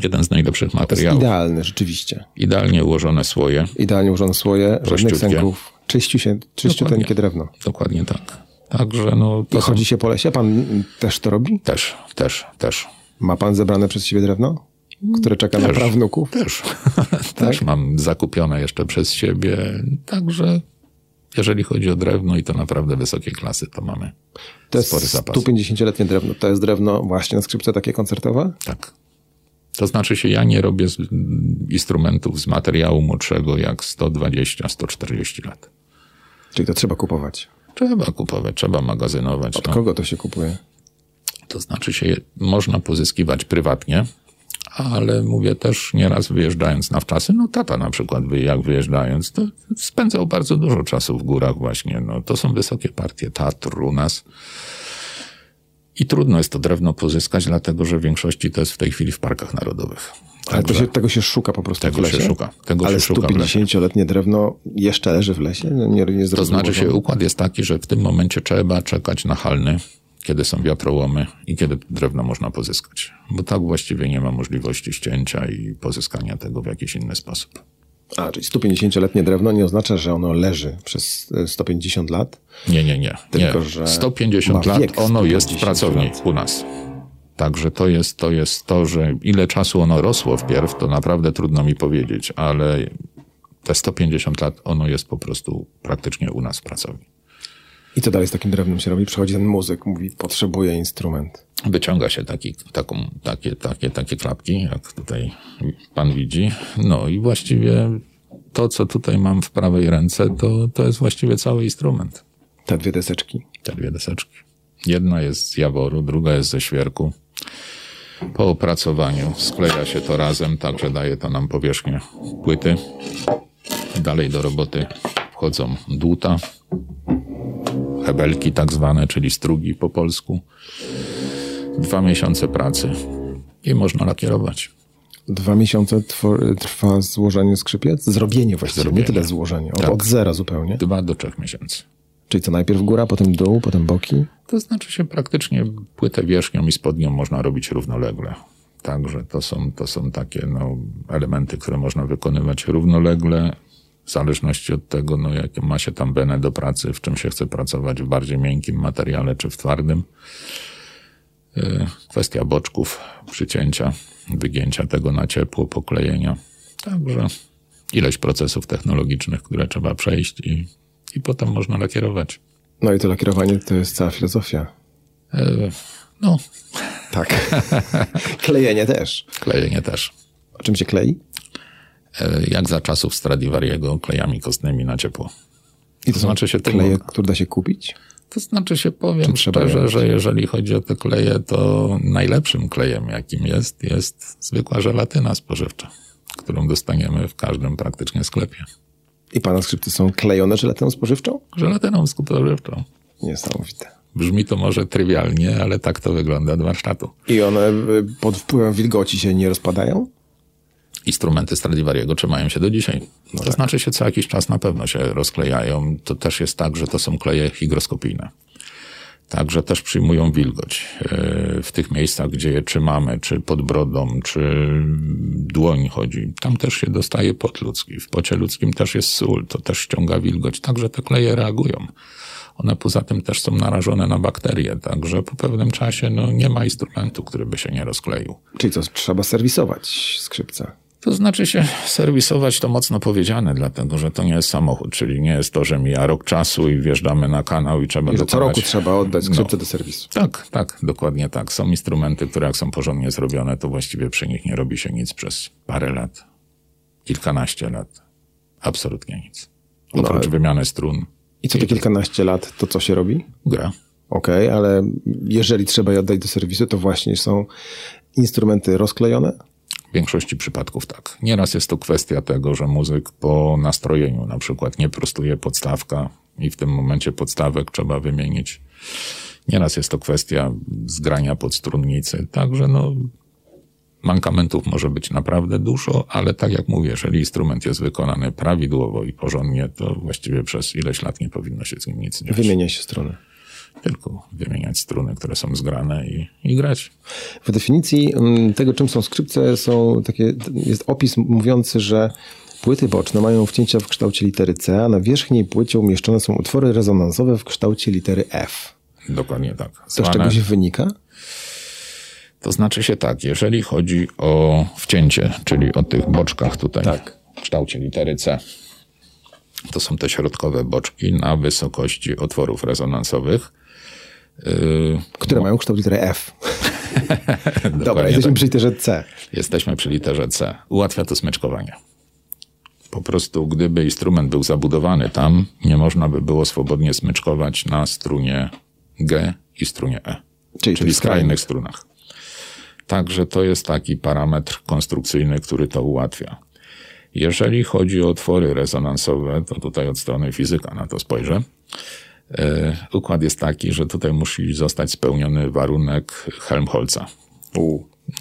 Jeden z najlepszych materiałów. To jest idealny, rzeczywiście. Idealnie ułożone słoje. Idealnie ułożone słoje, żadnych sęków. Czyści się, czyściu tenkie drewno. Dokładnie tak. Także no... To I chodzi są... się po lesie? Pan też to robi? Też, też, też. Ma pan zebrane przez siebie drewno? Które czeka też, na prawnuków? Też. [LAUGHS] też tak? mam zakupione jeszcze przez siebie. Także jeżeli chodzi o drewno i to naprawdę wysokiej klasy, to mamy to spory zapas. 150-letnie drewno. To jest drewno właśnie na skrzypce takie koncertowe? Tak. To znaczy się, ja nie robię z instrumentów z materiału młodszego jak 120-140 lat. Czyli to trzeba kupować? Trzeba kupować, trzeba magazynować. Od no. kogo to się kupuje? To znaczy się, można pozyskiwać prywatnie, ale mówię też nieraz wyjeżdżając na wczasy, no tata na przykład jak wyjeżdżając, to spędzał bardzo dużo czasu w górach właśnie. No, to są wysokie partie Tatr u nas. I trudno jest to drewno pozyskać, dlatego że w większości to jest w tej chwili w parkach narodowych. Ale to się, tego się szuka po prostu tego w lesie? Się szuka, tego Ale się szuka 150-letnie drewno jeszcze leży w lesie? Nie, nie to znaczy się, układ jest taki, że w tym momencie trzeba czekać na halny, kiedy są wiatrołomy i kiedy drewno można pozyskać. Bo tak właściwie nie ma możliwości ścięcia i pozyskania tego w jakiś inny sposób. A, czyli 150-letnie drewno nie oznacza, że ono leży przez 150 e, lat? Nie, nie, nie. Tylko, nie. że 150 lat ono jest w pracowni lat. u nas. Także to jest, to jest to, że ile czasu ono rosło wpierw, to naprawdę trudno mi powiedzieć, ale te 150 lat ono jest po prostu praktycznie u nas w pracowni. I co dalej z takim drewnem się robi? Przychodzi ten muzyk, mówi, potrzebuje instrument. Wyciąga się taki, taką, takie, takie, takie klapki, jak tutaj pan widzi. No i właściwie to, co tutaj mam w prawej ręce, to, to jest właściwie cały instrument. Te dwie deseczki. Te dwie deseczki. Jedna jest z jaworu, druga jest ze świerku. Po opracowaniu skleja się to razem, także daje to nam powierzchnię płyty. Dalej do roboty wchodzą dłuta, hebelki tak zwane, czyli strugi po polsku. Dwa miesiące pracy i można lakierować. Dwa miesiące trwa złożenie skrzypiec? Zrobienie właściwie, Zrobienie. nie tyle złożenie. Od, tak. od zera zupełnie. Dwa do trzech miesięcy. Czyli co, najpierw góra, potem dół, potem boki? To znaczy się praktycznie płytę wierzchnią i spodnią można robić równolegle. Także to są, to są takie no, elementy, które można wykonywać równolegle w zależności od tego, no, jakie ma się tam benę do pracy, w czym się chce pracować, w bardziej miękkim materiale czy w twardym. E, kwestia boczków, przycięcia, wygięcia tego na ciepło, poklejenia. Także ileś procesów technologicznych, które trzeba przejść i, i potem można lakierować. No i to lakierowanie to jest cała filozofia. E, no. Tak. [LAUGHS] Klejenie też. Klejenie też. O czym się klei? E, jak za czasów Stradivariego klejami kostnymi na ciepło. I to, to znaczy się kleje, które da się kupić? To znaczy się powiem szczerze, że jeżeli chodzi o te kleje, to najlepszym klejem, jakim jest, jest zwykła żelatyna spożywcza, którą dostaniemy w każdym praktycznie sklepie. I pana skrzypce są klejone żelatyną spożywczą? Żelatyną spożywczą. Niesamowite. Brzmi to może trywialnie, ale tak to wygląda od warsztatu. I one y, pod wpływem wilgoci się nie rozpadają? Instrumenty Stradivariego trzymają się do dzisiaj. No to tak. znaczy się co jakiś czas na pewno się rozklejają. To też jest tak, że to są kleje hygroskopijne. Także też przyjmują wilgoć e, w tych miejscach, gdzie je trzymamy, czy pod brodą, czy dłoń chodzi. Tam też się dostaje pot ludzki. W pocie ludzkim też jest sól, to też ściąga wilgoć. Także te kleje reagują. One poza tym też są narażone na bakterie, także po pewnym czasie no, nie ma instrumentu, który by się nie rozkleił. Czyli co, trzeba serwisować skrzypca? To znaczy się serwisować to mocno powiedziane, dlatego że to nie jest samochód, czyli nie jest to, że mija rok czasu i wjeżdżamy na kanał i trzeba I dokonać... co roku trzeba oddać skrzypce no, do serwisu. Tak, tak, dokładnie tak. Są instrumenty, które jak są porządnie zrobione, to właściwie przy nich nie robi się nic przez parę lat, kilkanaście lat. Absolutnie nic. No, Oprócz no, wymiany strun. I co to kilkanaście lat, to co się robi? Gra. Okej, okay, ale jeżeli trzeba je oddać do serwisu, to właśnie są instrumenty rozklejone? W większości przypadków tak. Nieraz jest to kwestia tego, że muzyk po nastrojeniu na przykład nie prostuje podstawka i w tym momencie podstawek trzeba wymienić. Nieraz jest to kwestia zgrania podstrunnicy. Także no, mankamentów może być naprawdę dużo, ale tak jak mówię, jeżeli instrument jest wykonany prawidłowo i porządnie, to właściwie przez ileś lat nie powinno się z nim nic dziać. Wymienia się strony tylko wymieniać struny, które są zgrane i, i grać. W definicji mm, tego, czym są skrzypce, są takie, jest opis mówiący, że Płyty boczne mają wcięcia w kształcie litery C, a na wierzchniej płycie umieszczone są utwory rezonansowe w kształcie litery F. Dokładnie tak. Zwane... To z czegoś wynika? To znaczy się tak, jeżeli chodzi o wcięcie, czyli o tych boczkach tutaj tak. w kształcie litery C, to są te środkowe boczki na wysokości otworów rezonansowych. Yy, Które no. mają kształt litery F. [LAUGHS] Dobra, jesteśmy tak. przy literze C. Jesteśmy przy literze C. Ułatwia to smyczkowanie. Po prostu, gdyby instrument był zabudowany tam, nie można by było swobodnie smyczkować na strunie G i strunie E. Czyli, czyli skrajnych strunach. Także to jest taki parametr konstrukcyjny, który to ułatwia. Jeżeli chodzi o otwory rezonansowe, to tutaj od strony fizyka na to spojrzę. E, układ jest taki, że tutaj musi zostać spełniony warunek Helmholtza.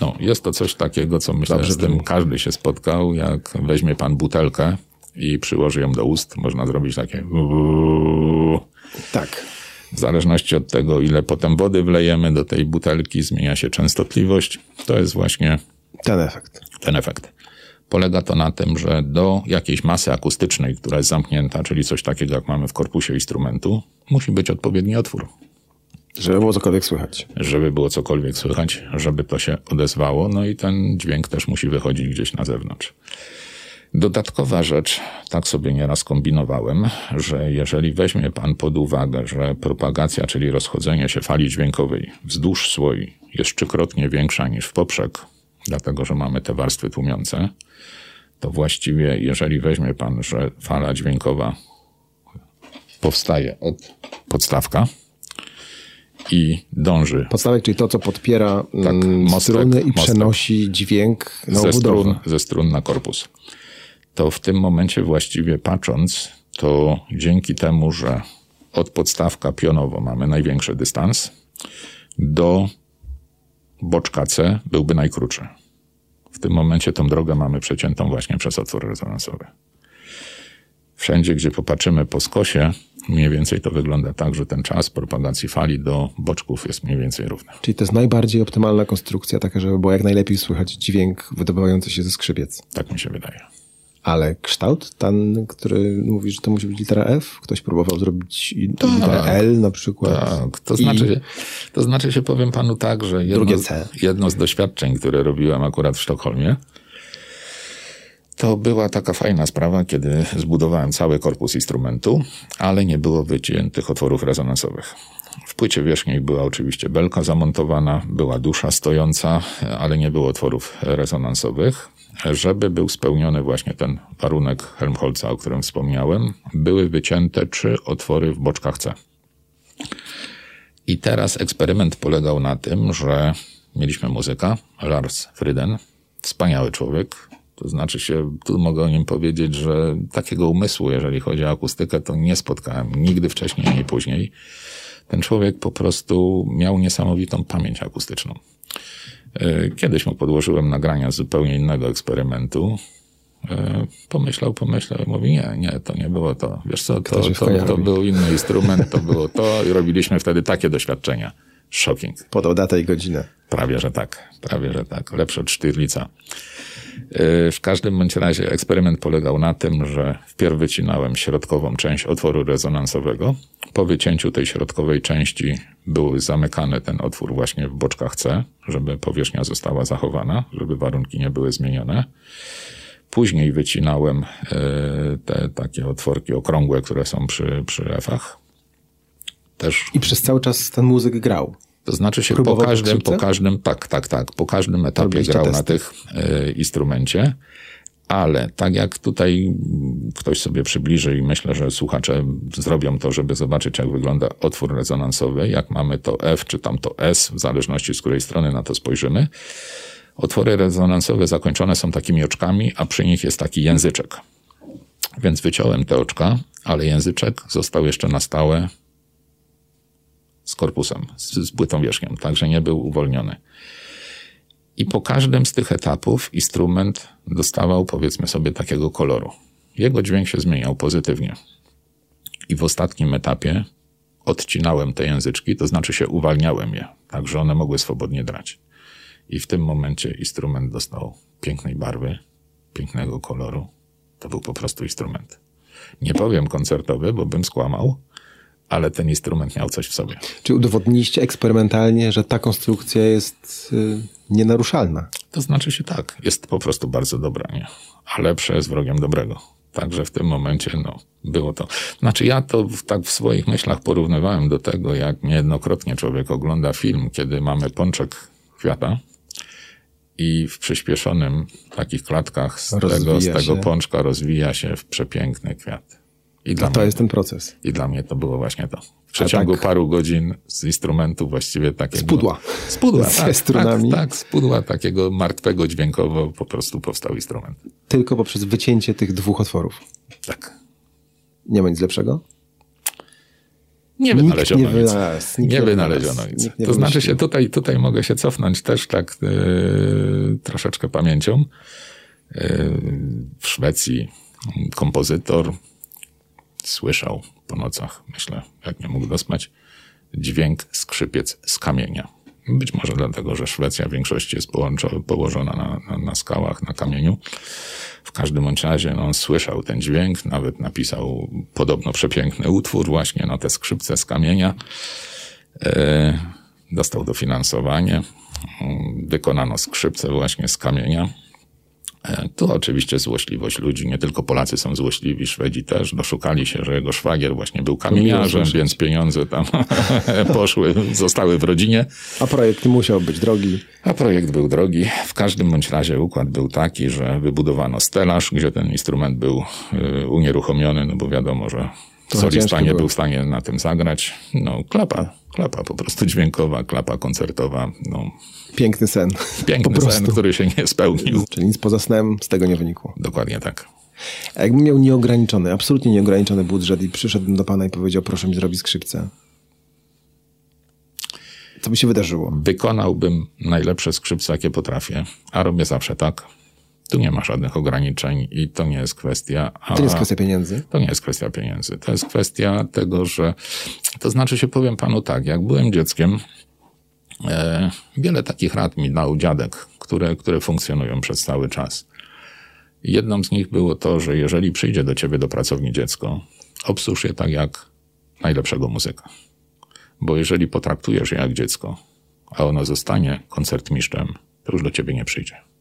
No, jest to coś takiego, co myślę, że z tym każdy się spotkał. Jak weźmie pan butelkę i przyłoży ją do ust, można zrobić takie. Tak. W zależności od tego, ile potem wody wlejemy do tej butelki, zmienia się częstotliwość. To jest właśnie ten efekt. Ten efekt. Polega to na tym, że do jakiejś masy akustycznej, która jest zamknięta, czyli coś takiego jak mamy w korpusie instrumentu, musi być odpowiedni otwór. Żeby było cokolwiek słychać. Żeby było cokolwiek słychać, żeby to się odezwało, no i ten dźwięk też musi wychodzić gdzieś na zewnątrz. Dodatkowa rzecz, tak sobie nieraz kombinowałem, że jeżeli weźmie pan pod uwagę, że propagacja, czyli rozchodzenie się fali dźwiękowej wzdłuż słoi jest trzykrotnie większa niż w poprzek, dlatego że mamy te warstwy tłumiące, to właściwie, jeżeli weźmie pan, że fala dźwiękowa powstaje od podstawka i dąży. Podstawek, czyli to, co podpiera tak, mm, mostek, struny i mostek. przenosi dźwięk na ze strun, ze strun na korpus. To w tym momencie właściwie patrząc, to dzięki temu, że od podstawka pionowo mamy największy dystans, do boczka C byłby najkrótszy. W tym momencie tą drogę mamy przeciętą właśnie przez otwór rezonansowy. Wszędzie, gdzie popatrzymy po skosie, mniej więcej to wygląda tak, że ten czas propagacji fali do boczków jest mniej więcej równy. Czyli to jest najbardziej optymalna konstrukcja, taka, żeby było jak najlepiej słychać dźwięk wydobywający się ze skrzypiec. Tak mi się wydaje. Ale kształt ten, który mówi, że to musi być litera F, ktoś próbował zrobić tak, literę L na przykład. Tak, to znaczy, to znaczy się powiem panu tak, że jedno, jedno z doświadczeń, które robiłem akurat w Sztokholmie, to była taka fajna sprawa, kiedy zbudowałem cały korpus instrumentu, ale nie było wyciętych otworów rezonansowych. W płycie wierzchniej była oczywiście belka zamontowana, była dusza stojąca, ale nie było otworów rezonansowych żeby był spełniony właśnie ten warunek Helmholtza, o którym wspomniałem, były wycięte trzy otwory w boczkach C. I teraz eksperyment polegał na tym, że mieliśmy muzyka, Lars Fryden, wspaniały człowiek. To znaczy się, tu mogę o nim powiedzieć, że takiego umysłu, jeżeli chodzi o akustykę, to nie spotkałem nigdy wcześniej, ani później. Ten człowiek po prostu miał niesamowitą pamięć akustyczną. E, kiedyś mu podłożyłem nagrania z zupełnie innego eksperymentu. E, pomyślał, pomyślał i mówi, nie, nie, to nie było to. Wiesz co, to, to, to był inny [LAUGHS] instrument, to było to i robiliśmy wtedy takie doświadczenia. Shocking. Podał datę i godzinę. Prawie, że tak. Prawie, że tak. Lepsze od Sztyrlica. E, w każdym bądź razie eksperyment polegał na tym, że wpierw wycinałem środkową część otworu rezonansowego. Po wycięciu tej środkowej części był zamykany ten otwór właśnie w boczkach C, żeby powierzchnia została zachowana, żeby warunki nie były zmienione. Później wycinałem e, te takie otworki okrągłe, które są przy, przy F-ach. Też... I przez cały czas ten muzyk grał. To znaczy się po każdym, po każdym, tak, tak, tak, po każdym etapie grał na tych y, instrumencie, ale tak jak tutaj ktoś sobie przybliży i myślę, że słuchacze zrobią to, żeby zobaczyć, jak wygląda otwór rezonansowy, jak mamy to F czy tam to S, w zależności z której strony na to spojrzymy. Otwory rezonansowe zakończone są takimi oczkami, a przy nich jest taki języczek. Więc wyciąłem te oczka, ale języczek został jeszcze na stałe z korpusem, z, z płytą także nie był uwolniony. I po każdym z tych etapów instrument dostawał, powiedzmy sobie, takiego koloru. Jego dźwięk się zmieniał pozytywnie. I w ostatnim etapie odcinałem te języczki, to znaczy się uwalniałem je, tak że one mogły swobodnie drać. I w tym momencie instrument dostał pięknej barwy, pięknego koloru. To był po prostu instrument. Nie powiem koncertowy, bo bym skłamał, ale ten instrument miał coś w sobie. Czy udowodniliście eksperymentalnie, że ta konstrukcja jest y, nienaruszalna? To znaczy się tak, jest po prostu bardzo dobra, nie? A lepsze jest wrogiem dobrego. Także w tym momencie, no, było to. Znaczy, ja to w, tak w swoich myślach porównywałem do tego, jak niejednokrotnie człowiek ogląda film, kiedy mamy pączek kwiata i w przyspieszonym takich klatkach z, tego, z tego pączka rozwija się w przepiękny kwiat. I dla to mnie, jest ten proces. I dla mnie to było właśnie to. W przeciągu tak, paru godzin z instrumentu właściwie takiego... Z pudła. Z pudła, Ze tak, strunami. Tak, tak, z pudła takiego martwego dźwiękowo po prostu powstał instrument. Tylko poprzez wycięcie tych dwóch otworów. Tak. Nie ma nic lepszego? Nie wynaleziono nie nic. Wynalaz, nie wynaleziono nic. Nie to znaczy się, tutaj, tutaj mogę się cofnąć też tak yy, troszeczkę pamięcią. Yy, w Szwecji kompozytor słyszał po nocach, myślę, jak nie mógł dospać, dźwięk skrzypiec z kamienia. Być może dlatego, że Szwecja w większości jest położona na, na, na, skałach, na kamieniu. W każdym bądź razie no, on słyszał ten dźwięk, nawet napisał podobno przepiękny utwór właśnie na te skrzypce z kamienia. E, dostał dofinansowanie. Wykonano skrzypce właśnie z kamienia. E, tu oczywiście złośliwość ludzi, nie tylko Polacy są złośliwi, Szwedzi też doszukali się, że jego szwagier właśnie był kamieniarzem, więc pieniądze tam [LAUGHS] poszły, zostały w rodzinie. A projekt musiał być drogi. A projekt był drogi. W każdym bądź razie układ był taki, że wybudowano stelaż, gdzie ten instrument był e, unieruchomiony, no bo wiadomo, że solista nie był w stanie na tym zagrać. No, klapa, klapa po prostu dźwiękowa, klapa koncertowa. No. Piękny sen. Piękny [LAUGHS] sen, który się nie spełnił. Czyli nic poza snem z tego nie wynikło. Dokładnie tak. A jakbym miał nieograniczony, absolutnie nieograniczony budżet i przyszedł do pana i powiedział, proszę mi zrobić skrzypce. Co by się wydarzyło? Wykonałbym najlepsze skrzypce, jakie potrafię, a robię zawsze tak. Tu nie ma żadnych ograniczeń i to nie jest kwestia. To nie jest kwestia pieniędzy? To nie jest kwestia pieniędzy. To jest kwestia tego, że. To znaczy się, powiem panu tak, jak byłem dzieckiem, e, wiele takich rad mi dał dziadek, które, które funkcjonują przez cały czas. Jedną z nich było to, że jeżeli przyjdzie do ciebie do pracowni dziecko, obsłuż je tak jak najlepszego muzyka. Bo jeżeli potraktujesz je jak dziecko, a ono zostanie koncertmistrzem, to już do ciebie nie przyjdzie.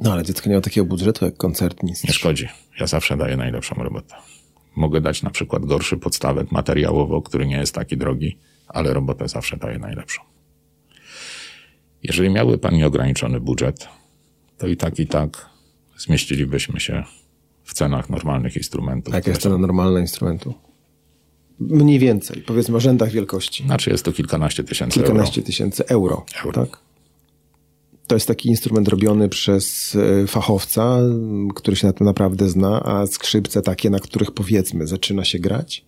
No ale dziecko nie ma takiego budżetu jak koncertmistrz. Nie szkodzi. Ja zawsze daję najlepszą robotę. Mogę dać na przykład gorszy podstawek materiałowo, który nie jest taki drogi, ale robotę zawsze daję najlepszą. Jeżeli miałby pan nieograniczony budżet, to i tak, i tak zmieścilibyśmy się w cenach normalnych instrumentów. A jaka jest cena normalna instrumentu? Mniej więcej, powiedzmy o rzędach wielkości. Znaczy jest to kilkanaście tysięcy kilkanaście euro. tysięcy euro, euro. Tak? To jest taki instrument robiony przez e, fachowca, który się na tym naprawdę zna, a skrzypce takie, na których powiedzmy zaczyna się grać,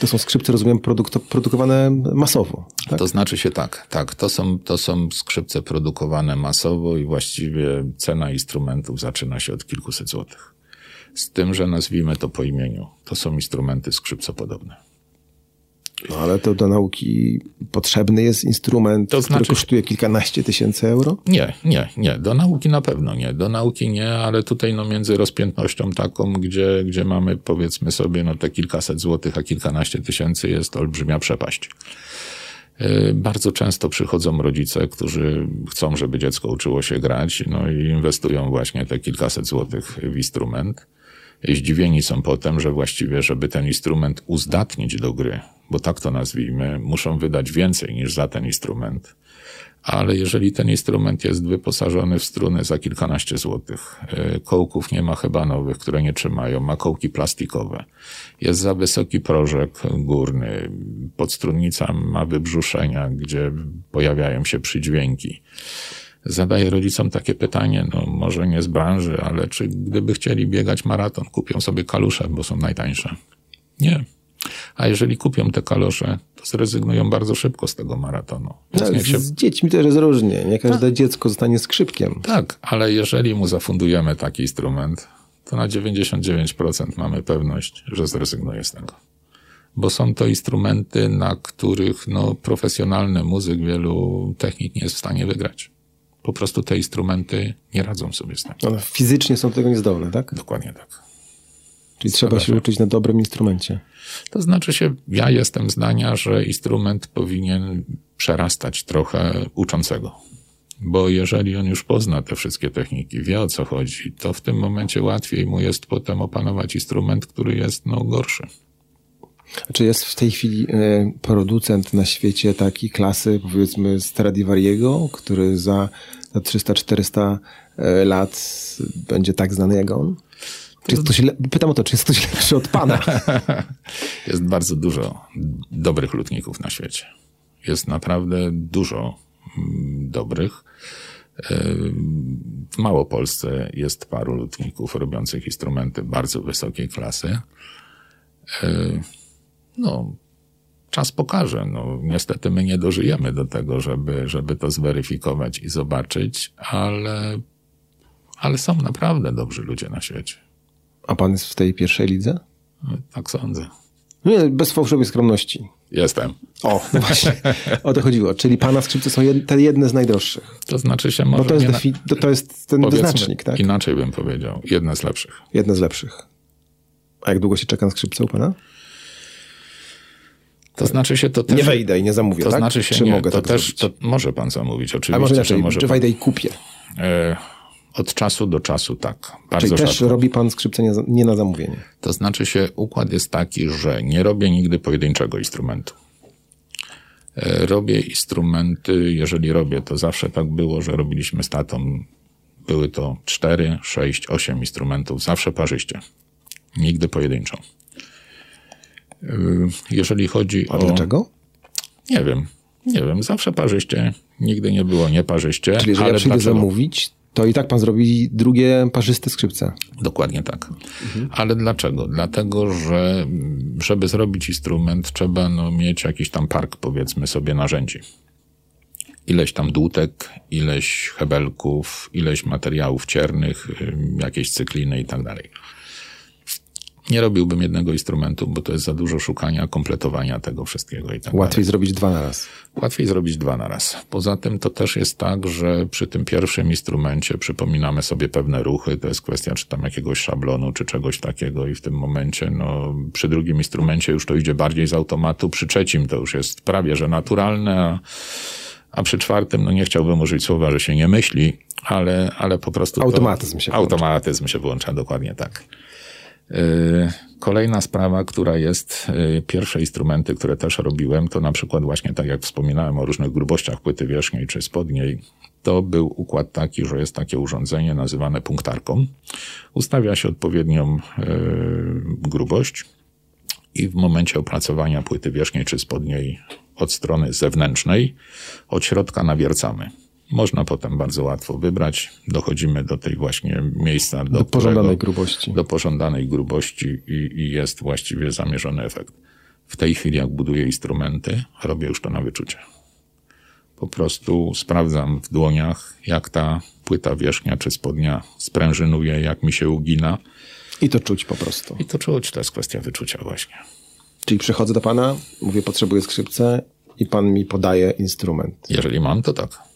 to są skrzypce, rozumiem, produk produkowane masowo. Tak? To znaczy się tak, tak. To są, to są skrzypce produkowane masowo i właściwie cena instrumentów zaczyna się od kilkuset złotych. Z tym, że nazwijmy to po imieniu. To są instrumenty skrzypcopodobne. No ale to do nauki potrzebny jest instrument, to znaczy, który kosztuje kilkanaście tysięcy euro? Nie, nie, nie. Do nauki na pewno nie. Do nauki nie, ale tutaj no między rozpiętnością taką, gdzie, gdzie mamy powiedzmy sobie no te kilkaset złotych, a kilkanaście tysięcy jest olbrzymia przepaść. E, bardzo często przychodzą rodzice, którzy chcą, żeby dziecko uczyło się grać, no i inwestują właśnie te kilkaset złotych w instrument. Zdziwieni są potem, że właściwie, żeby ten instrument uzdatnić do gry, bo tak to nazwijmy, muszą wydać więcej niż za ten instrument. Ale jeżeli ten instrument jest wyposażony w struny za kilkanaście złotych, e, kołków nie ma chyba nowych, które nie trzymają, ma kołki plastikowe, jest za wysoki prożek górny, podstrunnica ma wybrzuszenia, gdzie pojawiają się przydźwięki. Zadaję rodzicom takie pytanie, no może nie z branży, ale czy gdyby chcieli biegać maraton, kupią sobie kalusze, bo są najtańsze? Nie. A jeżeli kupią te kalosze, to zrezygnują bardzo szybko z tego maratonu. No, się... Z dziećmi też jest różnie. Nie każde tak. dziecko zostanie skrzypkiem. Tak, ale jeżeli mu zafundujemy taki instrument, to na 99% mamy pewność, że zrezygnuje z tego. Bo są to instrumenty, na których no, profesjonalny muzyk wielu technik nie jest w stanie wygrać. Po prostu te instrumenty nie radzą sobie z tym. One fizycznie są tego niezdolne, tak? Dokładnie tak. Czyli trzeba się uczyć na dobrym instrumencie. To znaczy się, ja jestem zdania, że instrument powinien przerastać trochę uczącego. Bo jeżeli on już pozna te wszystkie techniki, wie o co chodzi, to w tym momencie łatwiej mu jest potem opanować instrument, który jest no, gorszy. Czy jest w tej chwili e, producent na świecie takiej klasy, powiedzmy Stradivariego, który za, za 300-400 e, lat będzie tak znany jak on? Czy jest ktoś, pytam o to, czy jest ktoś lepszy od pana? [LAUGHS] jest bardzo dużo dobrych lutników na świecie. Jest naprawdę dużo mm, dobrych. E, w Małopolsce jest paru lutników robiących instrumenty bardzo wysokiej klasy. No, czas pokaże. No, niestety my nie dożyjemy do tego, żeby, żeby to zweryfikować i zobaczyć, ale, ale są naprawdę dobrzy ludzie na świecie. A pan jest w tej pierwszej lidze? Tak sądzę. Nie, bez fałszywej skromności. Jestem. O, no właśnie. O to chodziło. Czyli pana skrzypce są jed, te jedne z najdroższych. To znaczy się może... Bo to jest, defi, to, to jest ten wyznacznik, tak? Inaczej bym powiedział. Jedne z lepszych. Jedne z lepszych. A jak długo się czeka na skrzypce u pana? To znaczy się to też... Nie wejdę i nie zamówię, To tak? znaczy się Czy nie, mogę to tak też to może pan zamówić, oczywiście. A może inaczej, może czy wejdę i kupię? E, od czasu do czasu tak. Bardzo Czyli też robi pan skrzypce nie, nie na zamówienie? To znaczy się układ jest taki, że nie robię nigdy pojedynczego instrumentu. E, robię instrumenty, jeżeli robię, to zawsze tak było, że robiliśmy z tatą, były to cztery, sześć, osiem instrumentów, zawsze parzyście. Nigdy pojedynczo. Y, jeżeli chodzi A o... dlaczego? Nie wiem. Nie wiem. Zawsze parzyście. Nigdy nie było nieparzyście. Czyli jeżeli ale ja przyjdę dlaczego? zamówić, to i tak pan zrobi drugie parzyste skrzypce. Dokładnie tak. Mhm. Ale dlaczego? Dlatego, że żeby zrobić instrument, trzeba no, mieć jakiś tam park, powiedzmy sobie, narzędzi. Ileś tam dłutek, ileś hebelków, ileś materiałów ciernych, y, jakieś cykliny i tak dalej. Nie robiłbym jednego instrumentu, bo to jest za dużo szukania, kompletowania tego wszystkiego i tak Łatwiej dalej. zrobić dwa na raz. Łatwiej zrobić dwa na raz. Poza tym to też jest tak, że przy tym pierwszym instrumencie przypominamy sobie pewne ruchy. To jest kwestia czy tam jakiegoś szablonu, czy czegoś takiego i w tym momencie, no, przy drugim instrumencie już to idzie bardziej z automatu, przy trzecim to już jest prawie, że naturalne, a, a przy czwartym, no nie chciałbym użyć słowa, że się nie myśli, ale, ale po prostu. Automatyzm się włącza. Automatyzm się włącza, dokładnie tak. Y, kolejna sprawa, która jest, y, pierwsze instrumenty, które też robiłem, to na przykład właśnie tak jak wspominałem o różnych grubościach płyty wierzchniej czy spodniej, to był układ taki, że jest takie urządzenie nazywane punktarką. Ustawia się odpowiednią y, grubość i w momencie opracowania płyty wierzchniej czy spodniej od strony zewnętrznej, od środka nawiercamy. Można potem bardzo łatwo wybrać. Dochodzimy do tej właśnie miejsca, do, do pożądanej grubości. Do pożądanej grubości i, i jest właściwie zamierzony efekt. W tej chwili, jak buduję instrumenty, robię już to na wyczucie. Po prostu sprawdzam w dłoniach, jak ta płyta wierzchnia czy spodnia sprężynuje, jak mi się ugina. I to czuć po prostu. I to czuć, to jest kwestia wyczucia właśnie. Czyli przychodzę do pana, mówię, potrzebuję skrzypce i pan mi podaje instrument. Jeżeli mam, to tak.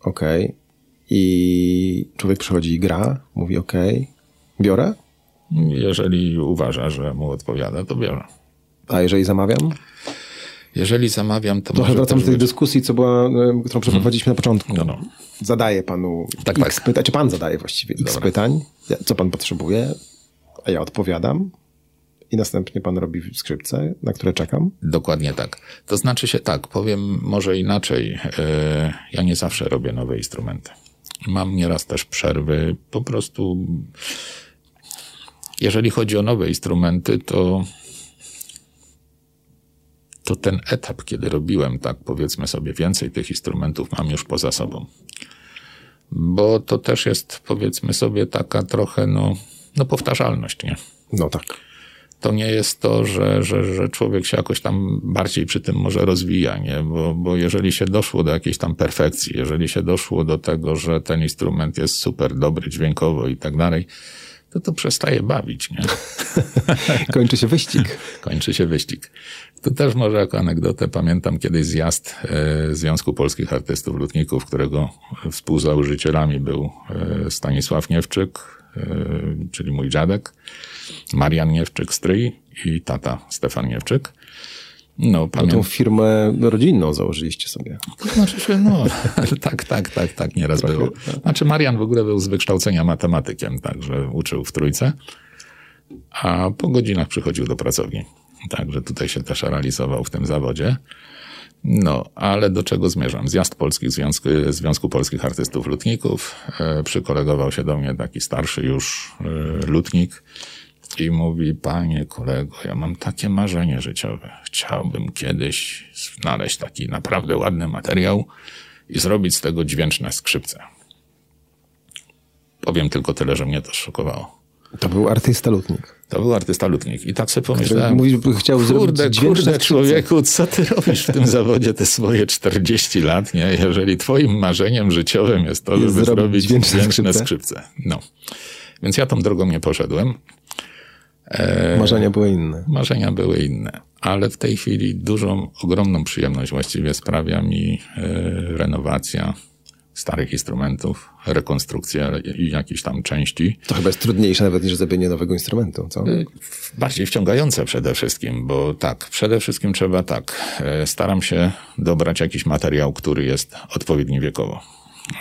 Okay. I człowiek przychodzi i gra, mówi ok, biorę? Jeżeli uważa, że mu odpowiada, to biorę. A jeżeli zamawiam? Jeżeli zamawiam, to Trochę wracam do tej być... dyskusji, co była, e, którą przeprowadziliśmy hmm. na początku. No, no. Zadaję panu tak, x tak. pytań, czy pan zadaje właściwie x Dobra. pytań, co pan potrzebuje, a ja odpowiadam i następnie pan robi skrzypce, na które czekam? Dokładnie tak. To znaczy się tak, powiem może inaczej. E, ja nie zawsze robię nowe instrumenty. Mam nieraz też przerwy. Po prostu, jeżeli chodzi o nowe instrumenty, to to ten etap, kiedy robiłem tak, powiedzmy sobie, więcej tych instrumentów mam już poza sobą. Bo to też jest, powiedzmy sobie, taka trochę, no, no powtarzalność, nie? No tak. To nie jest to, że, że, że człowiek się jakoś tam bardziej przy tym może rozwija, nie? Bo, bo jeżeli się doszło do jakiejś tam perfekcji, jeżeli się doszło do tego, że ten instrument jest super dobry dźwiękowo i tak dalej, to to przestaje bawić, nie? [LAUGHS] Kończy się wyścig. [LAUGHS] Kończy się wyścig. Tu też może jako anegdotę pamiętam kiedyś zjazd e, Związku Polskich Artystów Lutników, którego współzałożycielami był e, Stanisław Niewczyk, czyli mój dziadek, Marian Niewczyk, stryj i tata Stefan Niewczyk. No, pamię... tą firmę rodzinną założyliście sobie. To znaczy się, no, [LAUGHS] tak, tak, tak, tak, nieraz Trochę, było. Tak. Znaczy Marian w ogóle był z wykształcenia matematykiem, także uczył w trójce, a po godzinach przychodził do pracowni. Także tutaj się też realizował w tym zawodzie. No, ale do czego zmierzam? Zjazd Polskich Związku, Związku Polskich Artystów Lutników. E, przykolegował się do mnie taki starszy już e, lutnik i mówi, panie kolego, ja mam takie marzenie życiowe. Chciałbym kiedyś znaleźć taki naprawdę ładny materiał i zrobić z tego dźwięczne skrzypce. Powiem tylko tyle, że mnie to szokowało. To był artysta lutnik. To był artysta lutnik. I tak sobie pomyślałem. Mówi, chciał kurde, zrobić kurde, człowieku, co ty robisz w tym [LAUGHS] zawodzie te swoje 40 lat, nie? Jeżeli twoim marzeniem życiowym jest to, żeby zrobić dźwięczne, dźwięczne skrzypce. skrzypce. No. Więc ja tą drogą nie poszedłem. E, marzenia były inne. Marzenia były inne, ale w tej chwili dużą, ogromną przyjemność właściwie sprawia mi e, renowacja starych instrumentów, rekonstrukcja jakichś tam części. To chyba jest trudniejsze nawet niż zrobienie nowego instrumentu, co? E, bardziej wciągające przede wszystkim, bo tak, przede wszystkim trzeba tak, staram się dobrać jakiś materiał, który jest odpowiedni wiekowo.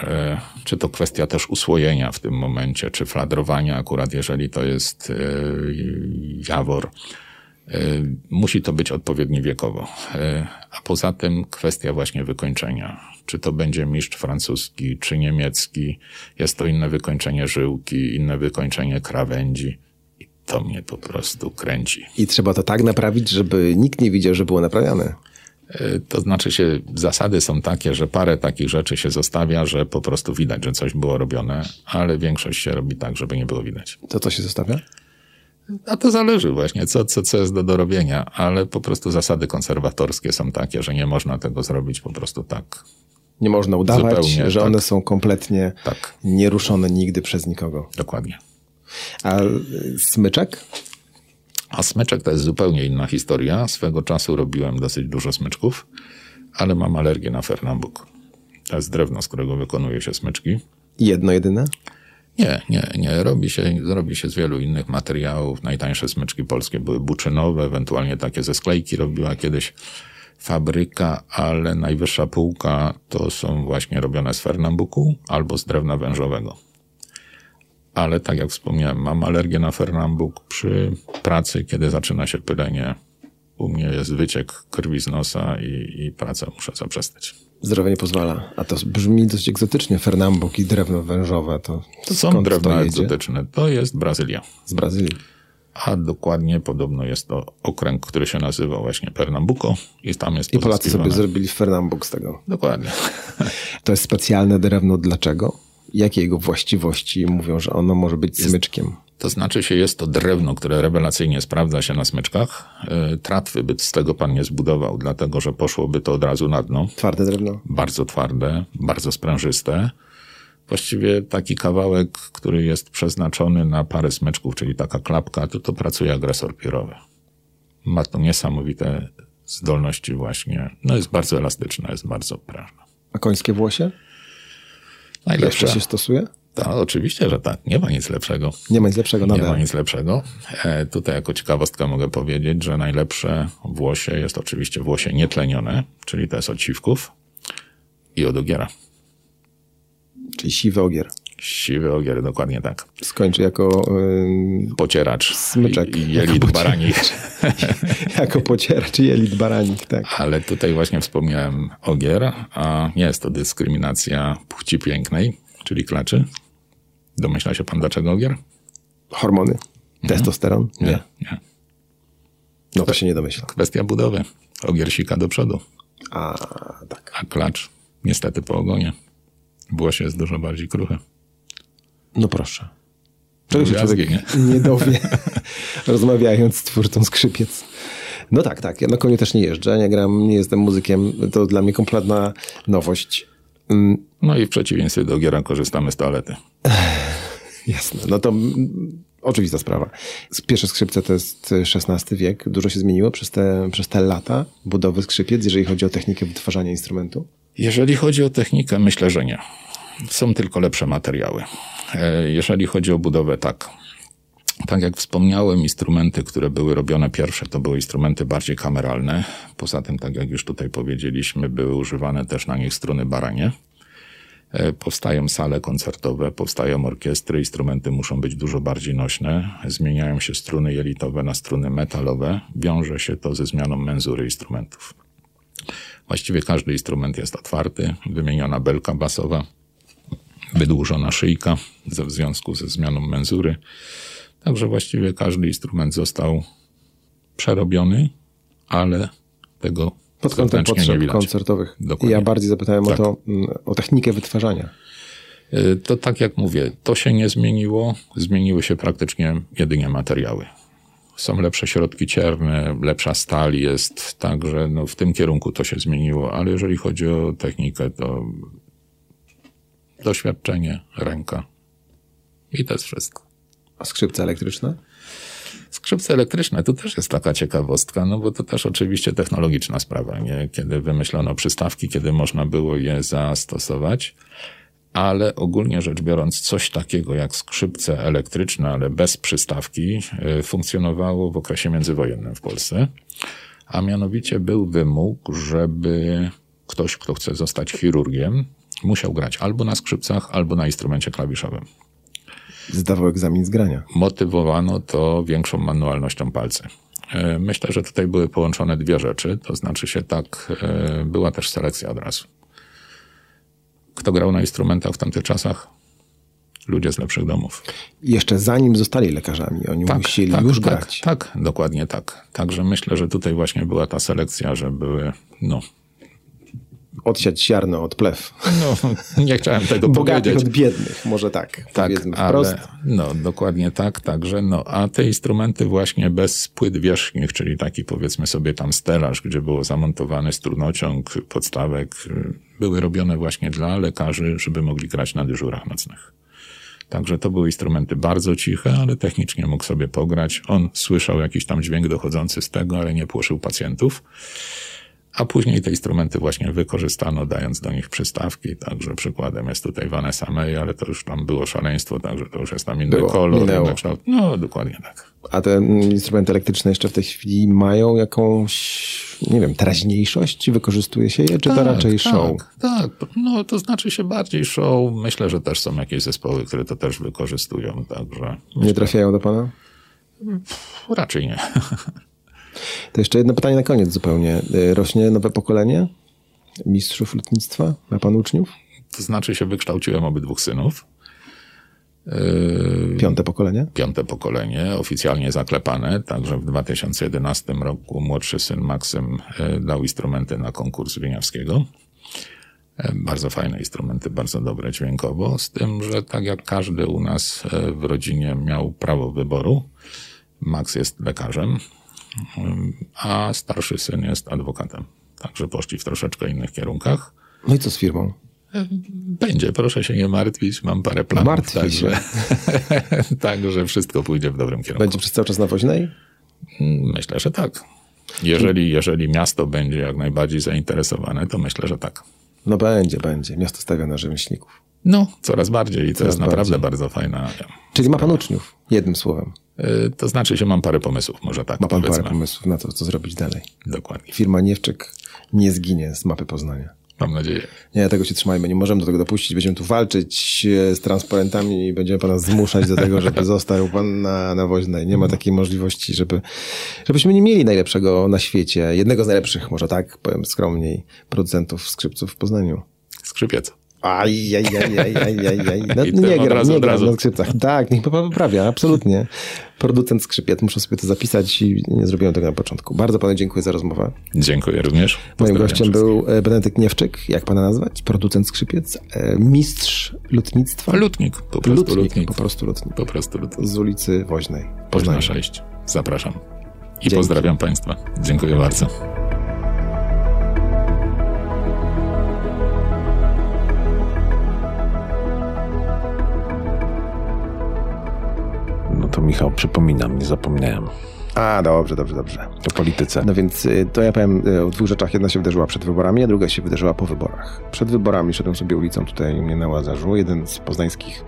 E, czy to kwestia też usłojenia w tym momencie, czy fladrowania, akurat jeżeli to jest jawor. E, musi to być odpowiedni wiekowo. A poza tym kwestia właśnie wykończenia. Czy to będzie mistrz francuski, czy niemiecki. Jest to inne wykończenie żyłki, inne wykończenie krawędzi. I to mnie po prostu kręci. I trzeba to tak naprawić, żeby nikt nie widział, że było naprawiane. E, to znaczy się, zasady są takie, że parę takich rzeczy się zostawia, że po prostu widać, że coś było robione, ale większość się robi tak, żeby nie było widać. To co się zostawia? A to zależy właśnie, co, co, co jest do dorobienia, ale po prostu zasady konserwatorskie są takie, że nie można tego zrobić po prostu tak. Nie można udawać, Zupełnie, że tak. one są kompletnie tak. nieruszone nigdy przez nikogo. Dokładnie. A smyczek? A smyczek to jest zupełnie inna historia. Swego czasu robiłem dosyć dużo smyczków, ale mam alergię na fernambuk. To jest drewno, z którego wykonuje się smyczki. Jedno jedyne? Nie, nie, nie. Robi się, robi się z wielu innych materiałów. Najtańsze smyczki polskie były buczynowe, ewentualnie takie ze sklejki robiła kiedyś fabryka, ale najwyższa półka to są właśnie robione z fernambuku albo z drewna wężowego ale tak jak wspomniałem, mam alergię na fernambuk przy pracy, kiedy zaczyna się pylenie. U mnie jest wyciek krwi z nosa i, i pracę muszę zaprzestać. Zdrowie nie pozwala. A to brzmi dość egzotycznie. Fernambuk i drewno wężowe. To, to są drewna to egzotyczne. To jest Brazylia. Z Brazylii. a dokładnie podobno jest to okręg, który się nazywa właśnie Pernambuco i tam jest I Polacy sobie zrobili Fernambuk z tego. Dokładnie. [LAUGHS] To jest specjalne drewno dlaczego? Jakie jego właściwości mówią, że ono może być jest, smyczkiem? To znaczy się, jest to drewno, które rewelacyjnie sprawdza się na smyczkach. E, tratwy by z tego pan nie zbudował, dlatego że poszłoby to od razu na dno. Twarde drewno? Bardzo twarde, bardzo sprężyste. Właściwie taki kawałek, który jest przeznaczony na parę smyczków, czyli taka klapka, to to pracuje agresor piórowy. Ma to niesamowite zdolności właśnie. No jest bardzo elastyczne, jest bardzo prężne. A końskie włosie? Najlepsze. Jeszcze się stosuje? Tak, oczywiście, że tak. Nie ma nic lepszego. Nie ma nic lepszego, Nie ma nic lepszego. E, tutaj jako ciekawostkę mogę powiedzieć, że najlepsze włosie jest oczywiście włosie nietlenione, czyli to jest od siwków i od ogiera. Czyli siwy ogier. Siwy ogier, dokładnie tak. Skończy jako... Yy, pocieracz. Smyczek. I, jelit jako baranich. [LAUGHS] jako pocieracz jelit baranich, tak. Ale tutaj właśnie wspomniałem ogier, a nie jest to dyskryminacja płci pięknej, czyli klaczy. Domyśla się pan dlaczego ogier? Hormony. Mhm. Testosteron? Nie. nie. nie. No to się nie domyśla. Kwestia budowy. Ogier sika do przodu. A, tak. A klacz niestety po ogonie. Włosie jest dużo bardziej kruche. No proszę. Czego się człowiek nie, [LAUGHS] nie dowie, [LAUGHS] rozmawiając z twórcą skrzypiec. No tak, tak. Ja na koniu też nie jeżdżę, nie gram, nie jestem muzykiem. To dla mnie kompletna nowość. Mm. No i w przeciwieństwie do giera korzystamy z toalety. [LAUGHS] Jasne. No to oczywista sprawa. Pierwsze skrzypce to jest XVI wiek. Dużo się zmieniło przez te, przez te lata budowy skrzypiec, jeżeli chodzi o technikę wytwarzania instrumentu? Jeżeli chodzi o technikę, myślę, że nie. Są tylko lepsze materiały. E, jeżeli chodzi o budowę, tak. Tak jak wspomniałem, instrumenty, które były robione pierwsze, to były instrumenty bardziej kameralne. Poza tym, tak jak już tutaj powiedzieliśmy, były używane też na nich struny baranie. E, powstają sale koncertowe, powstają orkiestry, instrumenty muszą być dużo bardziej nośne. Zmieniają się struny jelitowe na struny metalowe. Wiąże się to ze zmianą menzury instrumentów. Właściwie każdy instrument jest otwarty, wymieniona belka basowa, wydłużona szyjka w związku ze zmianą menzury. Także właściwie każdy instrument został przerobiony, ale tego pod kątem potrzeb koncertowych. Dokładnie. Ja bardziej zapytałem tak. o to, mm, o technikę wytwarzania. Y, to tak jak mówię, to się nie zmieniło, zmieniły się praktycznie jedynie materiały. Są lepsze środki cierne, lepsza stal jest, także no w tym kierunku to się zmieniło, ale jeżeli chodzi o technikę, to doświadczenie, ręka i to jest wszystko. A skrzypce elektryczne? Skrzypce elektryczne to też jest taka ciekawostka, no bo to też oczywiście technologiczna sprawa, nie? Kiedy wymyślono przystawki, kiedy można było je zastosować, ale ogólnie rzecz biorąc coś takiego jak skrzypce elektryczne, ale bez przystawki, e, funkcjonowało w okresie międzywojennym w Polsce. A mianowicie był wymóg, żeby ktoś, kto chce zostać chirurgiem, musiał grać albo na skrzypcach, albo na instrumencie klawiszowym. Zdawał egzamin z grania. Motywowano to większą manualnością palcy. E, myślę, że tutaj były połączone dwie rzeczy, to znaczy się tak, e, była też selekcja od razu. Kto grał na instrumentach w tamtych czasach? Ludzie z lepszych domów. Jeszcze zanim zostali lekarzami, oni tak, musieli tak, już tak, grać. Tak, dokładnie tak. Także myślę, że tutaj właśnie była ta selekcja, że były no, odsiać ziarno od plew. No, nie chciałem tego [LAUGHS] Bogatych powiedzieć. od biednych, może tak, tak ale, No, dokładnie tak, także, no, a te instrumenty właśnie bez płyt wierzchnich, czyli taki powiedzmy sobie tam stelaż, gdzie było zamontowany strunociąg, podstawek, były robione właśnie dla lekarzy, żeby mogli grać na dyżurach nocnych. Także to były instrumenty bardzo ciche, ale technicznie mógł sobie pograć. On słyszał jakiś tam dźwięk dochodzący z tego, ale nie płoszył pacjentów a później te instrumenty właśnie wykorzystano, dając do nich przystawki, także przykładem jest tutaj Vanessa May, ale to już tam było szaleństwo, także to już jest tam inny było, kolor, inny kształt. No, dokładnie tak. A te instrumenty elektryczne jeszcze w tej chwili mają jakąś, nie wiem, teraźniejszość? Wykorzystuje się je, czy tak, to raczej tak, show? Tak, no to znaczy się bardziej show. Myślę, że też są jakieś zespoły, które to też wykorzystują, także... Nie trafiają do pana? Raczej nie. [LAUGHS] To jeszcze jedno pytanie na koniec zupełnie. Y, rośnie nowe pokolenie mistrzów lotnictwa? Ma pan uczniów? To znaczy się wykształciłem obydwóch synów. Piąte pokolenie? Piąte pokolenie, oficjalnie zaklepane, także w 2011 roku młodszy syn Maksym dał instrumenty na konkurs Wieniawskiego. Bardzo fajne instrumenty, bardzo dobre dźwiękowo, z tym, że tak jak każdy u nas w rodzinie miał prawo wyboru, Max jest lekarzem, a starszy syn jest adwokatem. Także poszli w troszeczkę innych kierunkach. No i co z firmą? Będzie, proszę się nie martwić, mam parę planów. Martwi także, [LAUGHS] także wszystko pójdzie w dobrym kierunku. Będzie przez cały czas na Woźnej? Myślę, że tak. Jeżeli, jeżeli miasto będzie jak najbardziej zainteresowane, to myślę, że tak. No będzie, będzie. Miasto stawia na rzemieślników. No, coraz bardziej i to coraz jest naprawdę bardziej. bardzo fajna. Czyli ma pan uczniów, jednym słowem. Y, to znaczy, że mam parę pomysłów, może tak. Ma pan powiedzmy. parę pomysłów na to, co zrobić dalej. Dokładnie. Firma Niewczyk nie zginie z mapy Poznania. Mam nadzieję. Nie, tego się trzymajmy. Nie możemy do tego dopuścić. Będziemy tu walczyć e, z transparentami i będziemy pana zmuszać do tego, żeby [LAUGHS] został pan na, na woźnej. Nie ma takiej możliwości, żeby, żebyśmy nie mieli najlepszego na świecie, jednego z najlepszych, może tak powiem skromniej, producentów skrzypców w Poznaniu. Skrzypiec. Aj, aj, aj, aj, aj, aj, aj. No, [LAUGHS] nie gram, nie gram na skrzypcach. Tak, niech pan poprawia, absolutnie. Producent skrzypiec, muszę sobie to zapisać i nie zrobiłem tego na początku. Bardzo panu dziękuję za rozmowę. Dziękuję również. Moim gościem był e, Benedykt Niewczyk, jak pana nazwać? Producent skrzypiec, e, mistrz lutnictwa. Lutnik, po prostu lutnik. lutnik. Po prostu lutnik. Po prostu lutnik. Z ulicy Woźnej. Poznań 6. Zapraszam. I Dzięki. pozdrawiam państwa. Dziękuję bardzo. To Michał, przypominam, nie zapomniałem. A, dobrze, dobrze, dobrze. O polityce. No więc y, to ja powiem y, o dwóch rzeczach. Jedna się wydarzyła przed wyborami, a druga się wydarzyła po wyborach. Przed wyborami szedłem sobie ulicą tutaj u mnie na Łazarzu. Jeden z poznańskich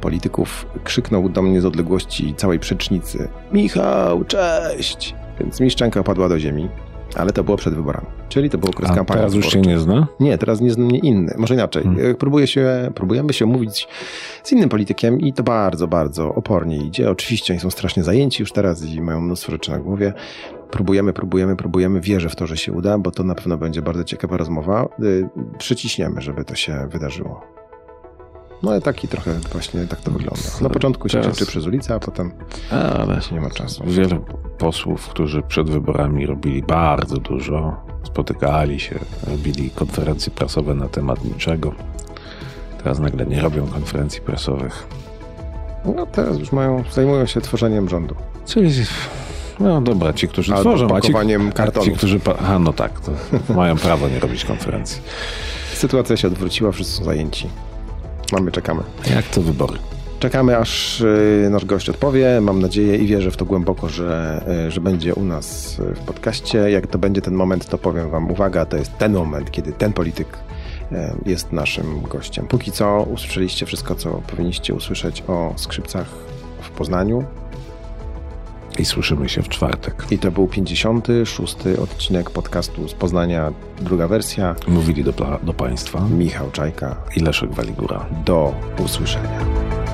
polityków krzyknął do mnie z odległości całej przecznicy Michał, cześć! Więc mi szczęka opadła do ziemi. Ale to było przed wyborami. Czyli to było okres kampanii. teraz już się nie zna? Nie, teraz nie zna mnie inny. Może inaczej. Hmm. Próbuję się, próbujemy się umówić z innym politykiem i to bardzo, bardzo opornie idzie. Oczywiście oni są strasznie zajęci już teraz i mają mnóstwo rzeczy na głowie. Próbujemy, próbujemy, próbujemy. Wierzę w to, że się uda, bo to na pewno będzie bardzo ciekawa rozmowa. Y, przyciśniemy, żeby to się wydarzyło. No ale taki trochę właśnie tak to wygląda. Na początku się Teraz... przez ulicę, a potem a, ale nie ma czasu. Wielu posłów, którzy przed wyborami robili bardzo dużo, spotykali się, robili konferencje prasowe na temat niczego. Teraz nagle nie robią konferencji prasowych. No teraz już mają, zajmują się tworzeniem rządu. Czyli no dobra, ci, którzy Albo tworzą, a ci, kartonu. ci, którzy... A no tak, to mają prawo nie robić konferencji. Sytuacja się odwróciła, wszyscy są zajęci. Mamy, czekamy. Jak to wybory? Czekamy, aż y, nasz gość odpowie. Mam nadzieję i wierzę w to głęboko, że, y, że będzie u nas w podcaście. Jak to będzie ten moment, to powiem Wam, uwaga, to jest ten moment, kiedy ten polityk y, jest naszym gościem. Póki co usłyszeliście wszystko, co powinniście usłyszeć o skrzypcach w Poznaniu. I słyszymy się w czwartek. I to był 56. odcinek podcastu z Poznania, druga wersja. Mówili do, do Państwa Michał Czajka i Leszek Waligura. Do usłyszenia.